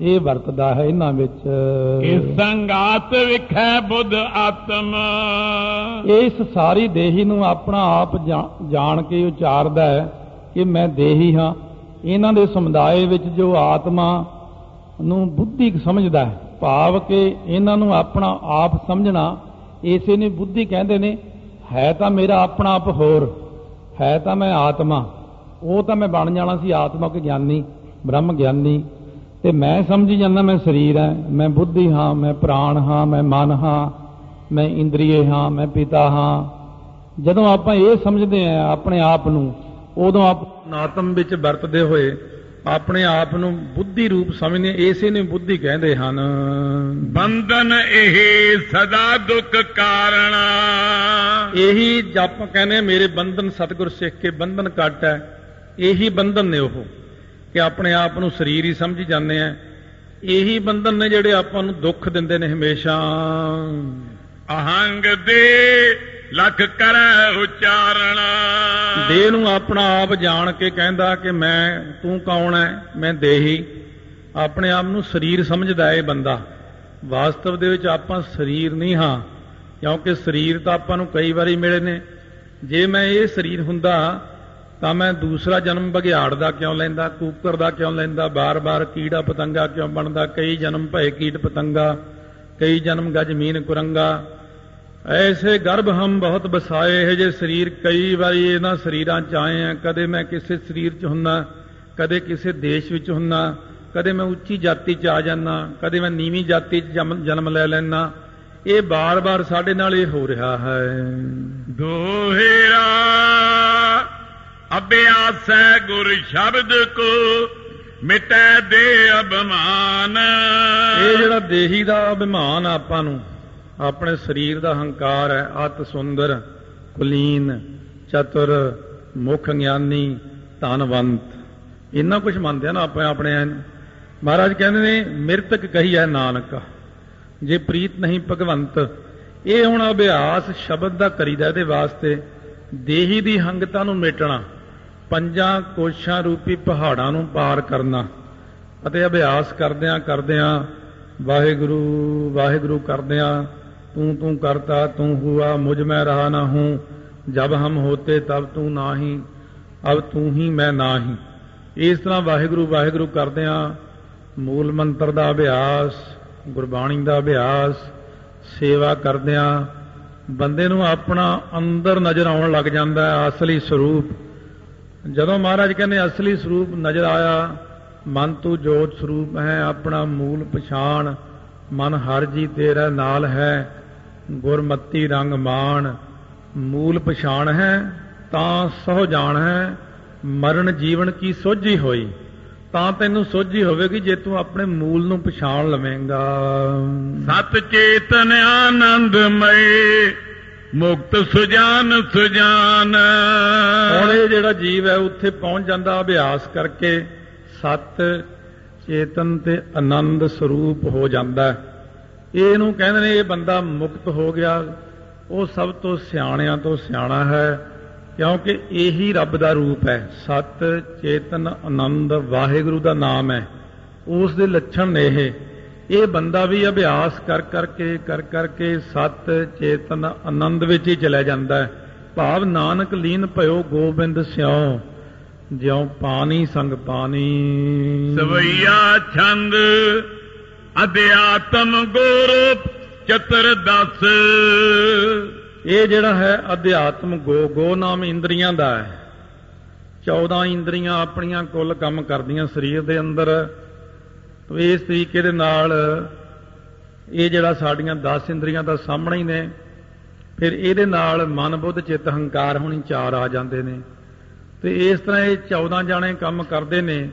ਇਹ ਵਰਤਦਾ ਹੈ ਇਹਨਾਂ ਵਿੱਚ। ਇਸ ਸੰਗਾਤ ਵਿਖੈ ਬੁੱਧ ਆਤਮ। ਇਸ ਸਾਰੀ ਦੇਹੀ ਨੂੰ ਆਪਣਾ ਆਪ ਜਾਣ ਕੇ ਉਚਾਰਦਾ ਹੈ ਕਿ ਮੈਂ ਦੇਹੀ ਹਾਂ। ਇਹਨਾਂ ਦੇ ਸਮੁਦਾਇ ਵਿੱਚ ਜੋ ਆਤਮਾ ਨੂੰ ਬੁੱਧੀ ਸਮਝਦਾ ਹੈ, ਭਾਵ ਕਿ ਇਹਨਾਂ ਨੂੰ ਆਪਣਾ ਆਪ ਸਮਝਣਾ, ਇਸੇ ਨੇ ਬੁੱਧੀ ਕਹਿੰਦੇ ਨੇ, ਹੈ ਤਾਂ ਮੇਰਾ ਆਪਣਾ ਆਪ ਹੋਰ, ਹੈ ਤਾਂ ਮੈਂ ਆਤਮਾ, ਉਹ ਤਾਂ ਮੈਂ ਬਣ ਜਾਣਾ ਸੀ ਆਤਮਕ ਗਿਆਨੀ, ਬ੍ਰਹਮ ਗਿਆਨੀ, ਤੇ ਮੈਂ ਸਮਝੀ ਜਾਂਦਾ, ਮੈਂ ਸਰੀਰ ਹਾਂ, ਮੈਂ ਬੁੱਧੀ ਹਾਂ, ਮੈਂ ਪ੍ਰਾਣ ਹਾਂ, ਮੈਂ ਮਨ ਹਾਂ, ਮੈਂ ਇੰਦਰੀਏ ਹਾਂ, ਮੈਂ ਪਿਤਾ ਹਾਂ, ਜਦੋਂ ਆਪਾਂ ਇਹ ਸਮਝਦੇ ਆ ਆਪਣੇ ਆਪ ਨੂੰ, ਉਦੋਂ ਆਪ ਆਤਮ ਵਿੱਚ ਵਰਤਦੇ ਹੋਏ ਆਪਣੇ ਆਪ ਨੂੰ ਬੁੱਧੀ ਰੂਪ ਸਮਝਦੇ ਇਸੇ ਨੂੰ ਬੁੱਧੀ ਕਹਿੰਦੇ ਹਨ। ਬੰਧਨ ਇਹ ਸਦਾ ਦੁੱਖ ਕਾਰਣ। ਇਹੀ ਜਪ ਕਹਿੰਦੇ ਮੇਰੇ ਬੰਧਨ ਸਤਿਗੁਰ ਸਿੱਖ ਕੇ ਬੰਧਨ ਕੱਟ ਹੈ। ਇਹੀ ਬੰਧਨ ਨੇ ਉਹ ਕਿ ਆਪਣੇ ਆਪ ਨੂੰ ਸਰੀਰ ਹੀ ਸਮਝੀ ਜਾਂਦੇ ਆ। ਇਹੀ ਬੰਧਨ ਨੇ ਜਿਹੜੇ ਆਪਾਂ ਨੂੰ ਦੁੱਖ ਦਿੰਦੇ ਨੇ ਹਮੇਸ਼ਾ। ਅਹੰਗ ਦੇ ਲਖ ਕਰੈ ਉਚਾਰਣ। ਦੇਹ ਨੂੰ ਆਪਣਾ ਆਪ ਜਾਣ ਕੇ ਕਹਿੰਦਾ ਕਿ ਮੈਂ, ਤੂੰ ਕੌਣ ਹੈ ਮੈਂ ਦੇਹੀ। ਆਪਣੇ ਆਪ ਨੂੰ ਸਰੀਰ ਸਮਝਦਾ ਇਹ ਬੰਦਾ। ਵਾਸਤਵ ਦੇ ਵਿੱਚ ਆਪਾਂ ਸਰੀਰ ਨਹੀਂ ਹਾਂ, ਕਿਉਂਕਿ ਸਰੀਰ ਤਾਂ ਆਪਾਂ ਨੂੰ ਕਈ ਵਾਰੀ ਮਿਲੇ ਨੇ। ਜੇ ਮੈਂ ਇਹ ਸਰੀਰ ਹੁੰਦਾ, ਤਾਂ ਮੈਂ ਦੂਸਰਾ ਜਨਮ ਬਗਿਆੜ ਦਾ ਕਿਉਂ ਲੈਂਦਾ, ਕੂਕਰ ਦਾ ਕਿਉਂ ਲੈਂਦਾ, ਬਾਰ-ਬਾਰ ਕੀੜਾ ਪਤੰਗਾ ਕਿਉਂ ਬਣਦਾ, ਕਈ ਜਨਮ ਭਏ ਕੀਟ ਪਤੰਗਾ, ਕਈ ਜਨਮ ਗਜ ਮੀਨ ਕੁਰੰਗਾ। ਐਸੇ ਗਰਭ ਹਮ ਬਹੁਤ ਬਸਾਏ ਹੈ ਜੇ ਸਰੀਰ ਕਈ ਵਾਰੀ ਇਹਨਾਂ ਸਰੀਰਾਂ ਚ ਆਏ ਆ ਕਦੇ ਮੈਂ ਕਿਸੇ ਸਰੀਰ ਚ ਹੁੰਨਾ ਕਦੇ ਕਿਸੇ ਦੇਸ਼ ਵਿੱਚ ਹੁੰਨਾ ਕਦੇ ਮੈਂ ਉੱਚੀ ਜਾਤੀ ਚ ਆ ਜਾਣਾ ਕਦੇ ਮੈਂ ਨੀਵੀਂ ਜਾਤੀ ਚ ਜਨਮ ਲੈ ਲੈਣਾ ਇਹ ਬਾਰ-ਬਾਰ ਸਾਡੇ ਨਾਲ ਇਹ ਹੋ ਰਿਹਾ ਹੈ। ਦੋਹੇਰਾ ਅਭਿਆਸੈ ਗੁਰ ਸ਼ਬਦ ਕੋ ਮਿਟੈ ਦੇ ਅਭਿਮਾਨ। ਇਹ ਜਿਹੜਾ ਦੇਹੀ ਦਾ ਅਭਿਮਾਨ ਆਪਾਂ ਨੂੰ ਆਪਣੇ ਸਰੀਰ ਦਾ ਹੰਕਾਰ ਹੈ ਅਤ ਸੁੰਦਰ, ਕੁਲੀਨ, ਚਤੁਰ, ਮੁਖ ਗਿਆਨੀ, ਧਨਵੰਤ। ਇੰਨਾ ਕੁਝ ਮੰਨਦੇ ਆ ਨਾ ਆਪਣੇ ਆਪਣੇ ਮਹਾਰਾਜ ਕਹਿੰਦੇ ਨੇ, ਮਿਰਤਕ ਕਹੀ ਹੈ ਨਾਨਕ। ਜੇ ਪ੍ਰੀਤ ਨਹੀਂ ਭਗਵੰਤ, ਇਹ ਹੁਣ ਅਭਿਆਸ ਸ਼ਬਦ ਦਾ ਕਰੀਦਾ ਇਹਦੇ ਵਾਸਤੇ। ਦੇਹੀ ਦੀ ਹੰਗਤਾ ਨੂੰ ਮੇਟਣਾ, ਪੰਜਾਂ ਕੋਸ਼ਾਂ ਰੂਪੀ ਪਹਾੜਾਂ ਨੂੰ ਪਾਰ ਕਰਨਾ। ਅਤੇ ਅਭਿਆਸ ਕਰਦਿਆਂ ਕਰਦਿਆਂ ਵਾਹਿਗੁਰੂ ਵਾਹਿਗੁਰੂ ਕਰਦਿਆਂ तू तू करता तू हुआ मुझ में रहा ना हूं जब हम होते तब तू नाही ਅਬ ਤੂੰ ਹੀ ਮੈਂ ਨਾਹੀ ਇਸ ਤਰ੍ਹਾਂ ਵਾਹਿਗੁਰੂ ਵਾਹਿਗੁਰੂ ਕਰਦਿਆਂ ਮੂਲ ਮੰਤਰ ਦਾ ਅਭਿਆਸ ਗੁਰਬਾਣੀ ਦਾ ਅਭਿਆਸ ਸੇਵਾ ਕਰਦਿਆਂ ਬੰਦੇ ਨੂੰ ਆਪਣਾ ਅੰਦਰ ਨਜ਼ਰ ਆਉਣ ਲੱਗ ਜਾਂਦਾ ਹੈ ਅਸਲੀ ਸਰੂਪ ਜਦੋਂ ਮਹਾਰਾਜ ਕਹਿੰਦੇ ਅਸਲੀ ਸਰੂਪ ਨਜ਼ਰ ਆਇਆ ਮਨ ਤੂੰ ਜੋਤ ਸਰੂਪ ਹੈ ਆਪਣਾ ਮੂਲ ਪਛਾਣ ਮਨ ਹਰ ਜੀ ਤੇਰਾ ਨਾਲ ਹੈ ਗੁਰਮਤੀ ਰੰਗ ਮਾਣ। ਮੂਲ ਪਛਾਣ ਹੈ ਤਾਂ ਸੋ ਜਾਣ ਹੈ। ਮਰਨ ਜੀਵਨ ਕੀ ਸੋਝੀ ਹੋਈ? ਤਾਂ ਤੈਨੂੰ ਸੋਝੀ ਹੋਵੇਗੀ ਜੇ ਤੂੰ ਆਪਣੇ ਮੂਲ ਨੂੰ ਪਛਾਣ ਲਵੇਂਗਾ। ਸਤ ਚੇਤਨ ਆਨੰਦਮਈ ਮੁਕਤ ਸੁਜਾਨ ਸੁਜਾਨ। ਹੁਣ ਇਹ ਜਿਹੜਾ ਜੀਵ ਹੈ ਉੱਥੇ ਪਹੁੰਚ ਜਾਂਦਾ ਅਭਿਆਸ ਕਰਕੇ। ਸਤ ਚੇਤਨ ਤੇ ਆਨੰਦ ਸਰੂਪ ਹੋ ਜਾਂਦਾ ਇਹਨੂੰ ਕਹਿੰਦੇ ਨੇ ਇਹ ਬੰਦਾ ਮੁਕਤ ਹੋ ਗਿਆ। ਉਹ ਸਭ ਤੋਂ ਸਿਆਣਿਆਂ ਤੋਂ ਸਿਆਣਾ ਹੈ, ਕਿਉਂਕਿ ਇਹੀ ਰੱਬ ਦਾ ਰੂਪ ਹੈ। ਸਤ, ਚੇਤਨ, ਆਨੰਦ, ਵਾਹਿਗੁਰੂ ਦਾ ਨਾਮ ਹੈ। ਉਸ ਦੇ ਲੱਛਣ ਨੇ ਇਹ। ਇਹ ਬੰਦਾ ਵੀ ਅਭਿਆਸ ਕਰ ਕਰਕੇ ਕਰ ਕਰਕੇ ਸਤ, ਚੇਤਨ, ਆਨੰਦ ਵਿੱਚ ਹੀ ਚਲਾ ਜਾਂਦਾ ਹੈ। ਭਾਵ ਨਾਨਕ ਲੀਨ ਭਇਓ ਗੋਬਿੰਦ ਸਿਉ। ਜਿਉ ਪਾਣੀ ਸੰਗ ਪਾਣੀ। ਸਵਈਆ ਛੰਦ ਅਧਿਆਤਮ ਗੁਰ ਚਤਰ ਦਸ। ਇਹ ਜਿਹੜਾ ਹੈ ਅਧਿਆਤਮ ਗੋ ਗੋ ਨਾਮ ਇੰਦਰੀਆਂ ਦਾ ਹੈ। 14 ਇੰਦਰੀਆਂ ਆਪਣੀਆਂ ਕੁੱਲ ਕੰਮ ਕਰਦੀਆਂ ਸਰੀਰ ਦੇ ਅੰਦਰ। ਤੋ ਇਸ ਤਰੀਕੇ ਦੇ ਨਾਲ ਇਹ ਜਿਹੜਾ ਸਾਡੀਆਂ 10 ਇੰਦਰੀਆਂ ਦਾ ਸਾਹਮਣੇ ਹੀ ਨੇ। ਫਿਰ ਇਹਦੇ ਨਾਲ ਮਨ ਬੁੱਧ ਚਿੱਤ ਹੰਕਾਰ ਹੋਣੀ ਚਾਰ ਆ ਜਾਂਦੇ ਨੇ। ਤੇ ਇਸ ਤਰ੍ਹਾਂ ਇਹ 14 ਜਾਣੇ ਕੰਮ ਕਰਦੇ ਨੇ।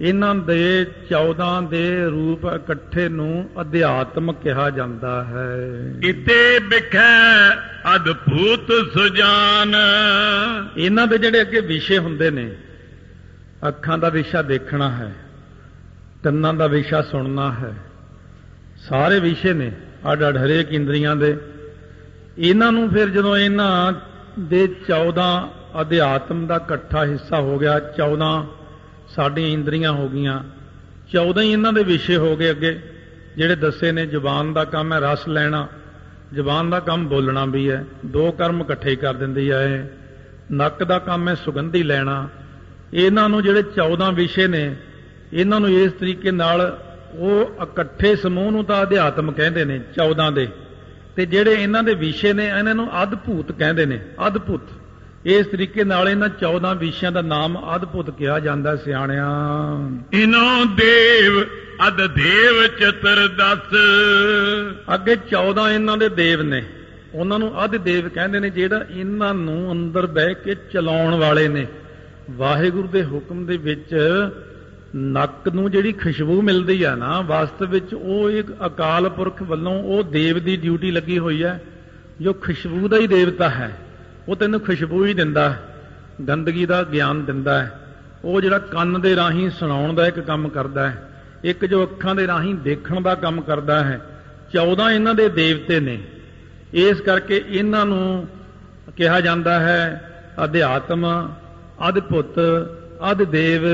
ਇਹਨਾਂ ਦੇ 14 ਦੇ ਰੂਪ ਇਕੱਠੇ ਨੂੰ ਅਧਿਆਤਮ ਕਿਹਾ ਜਾਂਦਾ ਹੈ। ਇਤੇ ਵਿਖੈ ਅਦਭੂਤ ਸੁਜਾਨ। ਇਹਨਾਂ ਦੇ ਜਿਹੜੇ ਅੱਗੇ ਵਿਸ਼ੇ ਹੁੰਦੇ ਨੇ ਅੱਖਾਂ ਦਾ ਵਿਸ਼ਾ ਦੇਖਣਾ ਹੈ ਕੰਨਾਂ ਦਾ ਵਿਸ਼ਾ ਸੁਣਨਾ ਹੈ ਸਾਰੇ ਵਿਸ਼ੇ ਨੇ ਅੱਡ ਅੱਡ ਹਰੇਕ ਇੰਦਰੀਆਂ ਦੇ। ਇਹਨਾਂ ਨੂੰ ਫਿਰ ਜਦੋਂ ਇਹਨਾਂ ਦੇ 14 ਅਧਿਆਤਮ ਦਾ ਇਕੱਠਾ ਹਿੱਸਾ ਹੋ ਗਿਆ 14 ਸਾਡੀਆਂ ਇੰਦਰੀਆਂ ਹੋ ਗਈਆਂ। 14 ਹੀ ਇਹਨਾਂ ਦੇ ਵਿਸ਼ੇ ਹੋ ਗਏ ਅੱਗੇ, ਜਿਹੜੇ ਦੱਸੇ ਨੇ ਜ਼ੁਬਾਨ ਦਾ ਕੰਮ ਹੈ ਰਸ ਲੈਣਾ, ਜ਼ੁਬਾਨ ਦਾ ਕੰਮ ਬੋਲਣਾ ਵੀ ਹੈ, ਦੋ ਕਰਮ ਇਕੱਠੇ ਕਰ ਦਿੰਦੀ ਹੈ ਇਹ। ਨੱਕ ਦਾ ਕੰਮ ਹੈ ਸੁਗੰਧੀ ਲੈਣਾ। ਇਹਨਾਂ ਨੂੰ ਜਿਹੜੇ 14 ਵਿਸ਼ੇ ਨੇ, ਇਹਨਾਂ ਨੂੰ ਇਸ ਤਰੀਕੇ ਨਾਲ ਉਹ ਇਕੱਠੇ ਸਮੂਹ ਨੂੰ ਤਾਂ ਅਧਿਆਤਮ ਕਹਿੰਦੇ ਨੇ 14 ਦੇ। ਤੇ ਜਿਹੜੇ ਇਹਨਾਂ ਦੇ ਵਿਸ਼ੇ ਨੇ, ਇਹਨਾਂ ਨੂੰ ਅਦਭੁਤ ਕਹਿੰਦੇ ਨੇ, ਅਦਭੁਤ। ਇਸ ਤਰੀਕੇ ਨਾਲ ਇਹਨਾਂ 14 ਵਿਸ਼ਿਆਂ ਦਾ ਨਾਮ ਅਦਭੁਤ ਕਿਹਾ ਜਾਂਦਾ ਸਿਆਣਿਆਂ। ਇਨੋ ਦੇਵ ਅਦ ਦੇਵ ਚਤਰ ਦਸ। ਅੱਗੇ 14 ਇਹਨਾਂ ਦੇ ਦੇਵ ਨੇ। ਉਹਨਾਂ ਨੂੰ ਅਧ ਦੇਵ ਕਹਿੰਦੇ ਨੇ ਜਿਹੜਾ ਇਹਨਾਂ ਨੂੰ ਅੰਦਰ ਬਹਿ ਕੇ ਚਲਾਉਣ ਵਾਲੇ ਨੇ। ਵਾਹਿਗੁਰੂ ਦੇ ਹੁਕਮ ਦੇ ਵਿੱਚ ਨੱਕ ਨੂੰ ਜਿਹੜੀ ਖੁਸ਼ਬੂ ਮਿਲਦੀ ਆ ਨਾ ਵਾਸਤਵ ਵਿੱਚ ਉਹ ਇੱਕ ਅਕਾਲ ਪੁਰਖ ਵੱਲੋਂ ਉਹ ਦੇਵ ਦੀ ਡਿਊਟੀ ਲੱਗੀ ਹੋਈ ਹੈ ਜੋ ਖੁਸ਼ਬੂ ਦਾ ਹੀ ਦੇਵਤਾ ਹੈ। ਉਹ ਤੈਨੂੰ ਖੁਸ਼ਬੂ ਹੀ ਦਿੰਦਾ ਹੈ, ਗੰਦਗੀ ਦਾ ਗਿਆਨ ਦਿੰਦਾ ਹੈ। ਉਹ ਜਿਹੜਾ ਕੰਨ ਦੇ ਰਾਹੀਂ ਸੁਣਾਉਣ ਦਾ ਇੱਕ ਕੰਮ ਕਰਦਾ ਹੈ, ਇੱਕ ਜੋ ਅੱਖਾਂ ਦੇ ਰਾਹੀਂ ਦੇਖਣ ਦਾ ਕੰਮ ਕਰਦਾ ਹੈ 14 ਇਹਨਾਂ ਦੇ ਦੇਵਤੇ ਨੇ। ਇਸ ਕਰਕੇ ਇਹਨਾਂ ਨੂੰ ਕਿਹਾ ਜਾਂਦਾ ਹੈ ਅਧਿਆਤਮ ਅਦਭੁਤ ਅਦ ਦੇਵ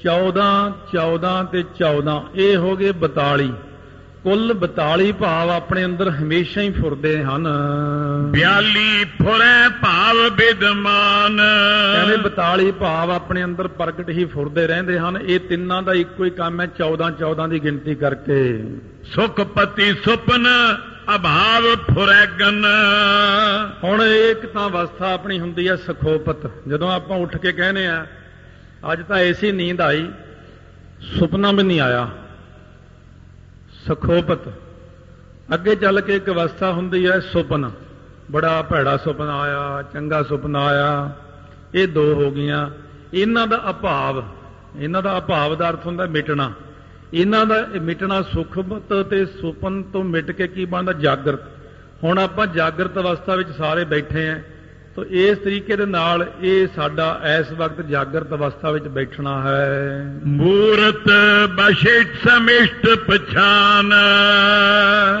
14 14 ਤੇ 14 ਇਹ ਹੋ ਗਏ 42 ਕੁੱਲ 42 ਭਾਵ ਆਪਣੇ ਅੰਦਰ ਹਮੇਸ਼ਾ ਹੀ ਫੁਰਦੇ ਹਨ। 42 ਫੁਰੈ ਭਾਵ ਵਿਦਮਾਨ ਕਹਿੰਦੇ 42 ਭਾਵ ਆਪਣੇ ਅੰਦਰ ਪ੍ਰਗਟ ਹੀ ਫੁਰਦੇ ਰਹਿੰਦੇ ਹਨ। ਇਹ ਤਿੰਨਾਂ ਦਾ ਇੱਕੋ ਹੀ ਕੰਮ ਹੈ 14 14 ਦੀ ਗਿਣਤੀ ਕਰਕੇ। ਸੁਖਪਤੀ ਸੁਪਨ ਅਭਾਵ ਫੁਰੈਗਨ ਹੁਣ ਇੱਕ ਤਾਂ ਅਵਸਥਾ ਆਪਣੀ ਹੁੰਦੀ ਹੈ ਸਖੋਪਤ। ਜਦੋਂ ਆਪਾਂ ਉੱਠ ਕੇ ਕਹਿੰਦੇ ਆ ਅੱਜ ਤਾਂ ਐਸੀ ਨੀਂਦ ਆਈ ਸੁਪਨਾ ਵੀ ਨਹੀਂ ਆਇਆ। ਸਖੋਪਤ। ਅੱਗੇ ਚੱਲ ਕੇ ਇੱਕ ਅਵਸਥਾ ਹੁੰਦੀ ਹੈ ਸੁਪਨ। ਬੜਾ ਭੈੜਾ ਸੁਪਨਾ ਆਇਆ, ਚੰਗਾ ਸੁਪਨਾ ਆਇਆ। ਇਹ ਦੋ ਹੋ ਗਈਆਂ। ਇਹਨਾਂ ਦਾ ਅਭਾਵ, ਇਹਨਾਂ ਦਾ ਅਭਾਵ ਦਾ ਅਰਥ ਹੁੰਦਾ ਮਿਟਣਾ। ਇਹਨਾਂ ਦਾ ਮਿਟਣਾ ਸੁਖਮਤ ਤੇ ਸੁਪਨ ਤੋਂ ਮਿਟ ਕੇ ਕੀ ਬਣਦਾ? ਜਾਗਰਤ। ਹੁਣ ਆਪਾਂ ਜਾਗਰਤ ਅਵਸਥਾ ਵਿੱਚ ਸਾਰੇ ਬੈਠੇ ਆਂ ਤੋ ਇਸ ਤਰੀਕੇ ਦੇ ਨਾਲ ਇਹ ਸਾਡਾ ਇਸ ਵਕਤ ਜਾਗਰਤ ਅਵਸਥਾ ਵਿੱਚ ਬੈਠਣਾ ਹੈ। ਮੂਰਤ ਬਸ਼ਿਟ ਸਮਿਸ਼ਟ ਪਛਾਨ।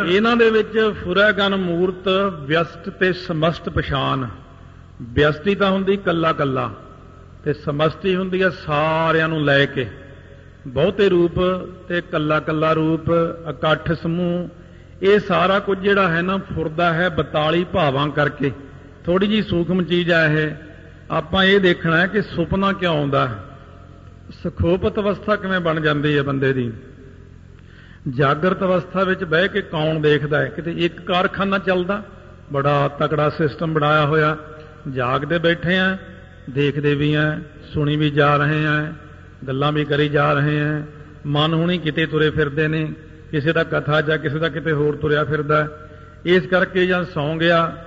ਇਹਨਾਂ ਦੇ ਵਿੱਚ ਫੁਰੈਗਨ ਮੂਰਤ ਵਿਅਸਤ ਤੇ ਸਮਸਤ ਪਛਾਨ। ਵਿਅਸਤੀ ਤਾਂ ਹੁੰਦੀ ਕੱਲਾ ਕੱਲਾ ਤੇ ਸਮਸਤੀ ਹੁੰਦੀ ਹੈ ਸਾਰਿਆਂ ਨੂੰ ਲੈ ਕੇ। ਬਹੁਤੇ ਰੂਪ ਤੇ ਕੱਲਾ ਕੱਲਾ ਰੂਪ ਇਕੱਠ ਸਮੂਹ ਇਹ ਸਾਰਾ ਕੁਝ ਜਿਹੜਾ ਹੈ ਨਾ ਫੁਰਦਾ ਹੈ 42 ਭਾਵਾਂ ਕਰਕੇ। ਥੋੜੀ ਜੀ ਸੂਖਮ ਚੀਜ਼ ਆ ਇਹ। ਆਪਾਂ ਇਹ ਦੇਖਣਾ ਹੈ ਕਿ ਸੁਪਨਾ ਕਿਉਂ ਆਉਂਦਾ ਹੈ? ਸੁਖੋਪਤ ਅਵਸਥਾ ਕਿਵੇਂ ਬਣ ਜਾਂਦੀ ਹੈ ਬੰਦੇ ਦੀ? ਜਾਗਰਤ ਅਵਸਥਾ ਵਿੱਚ ਬਹਿ ਕੇ ਕੌਣ ਦੇਖਦਾ ਹੈ? ਕਿਤੇ ਇੱਕ ਕਾਰਖਾਨਾ ਚੱਲਦਾ, ਬੜਾ ਤਕੜਾ ਸਿਸਟਮ ਬਣਾਇਆ ਹੋਇਆ। ਜਾਗਦੇ ਬੈਠੇ ਆ ਦੇਖਦੇ ਵੀ ਆ ਸੁਣੀ ਵੀ ਜਾ ਰਹੇ ਆ ਗੱਲਾਂ ਵੀ ਕਰੀ ਜਾ ਰਹੇ ਆ ਮਨ ਹੁਣੀ ਕਿਤੇ ਤੁਰੇ ਫਿਰਦੇ ਨੇ, ਕਿਸੇ ਦਾ ਕਥਾ ਜਾਂ ਕਿਸੇ ਦਾ ਕਿਤੇ ਹੋਰ ਤੁਰਿਆ ਫਿਰਦਾ। ਇਸ ਕਰਕੇ ਜਾਂ ਸੌਂ ਗਿਆ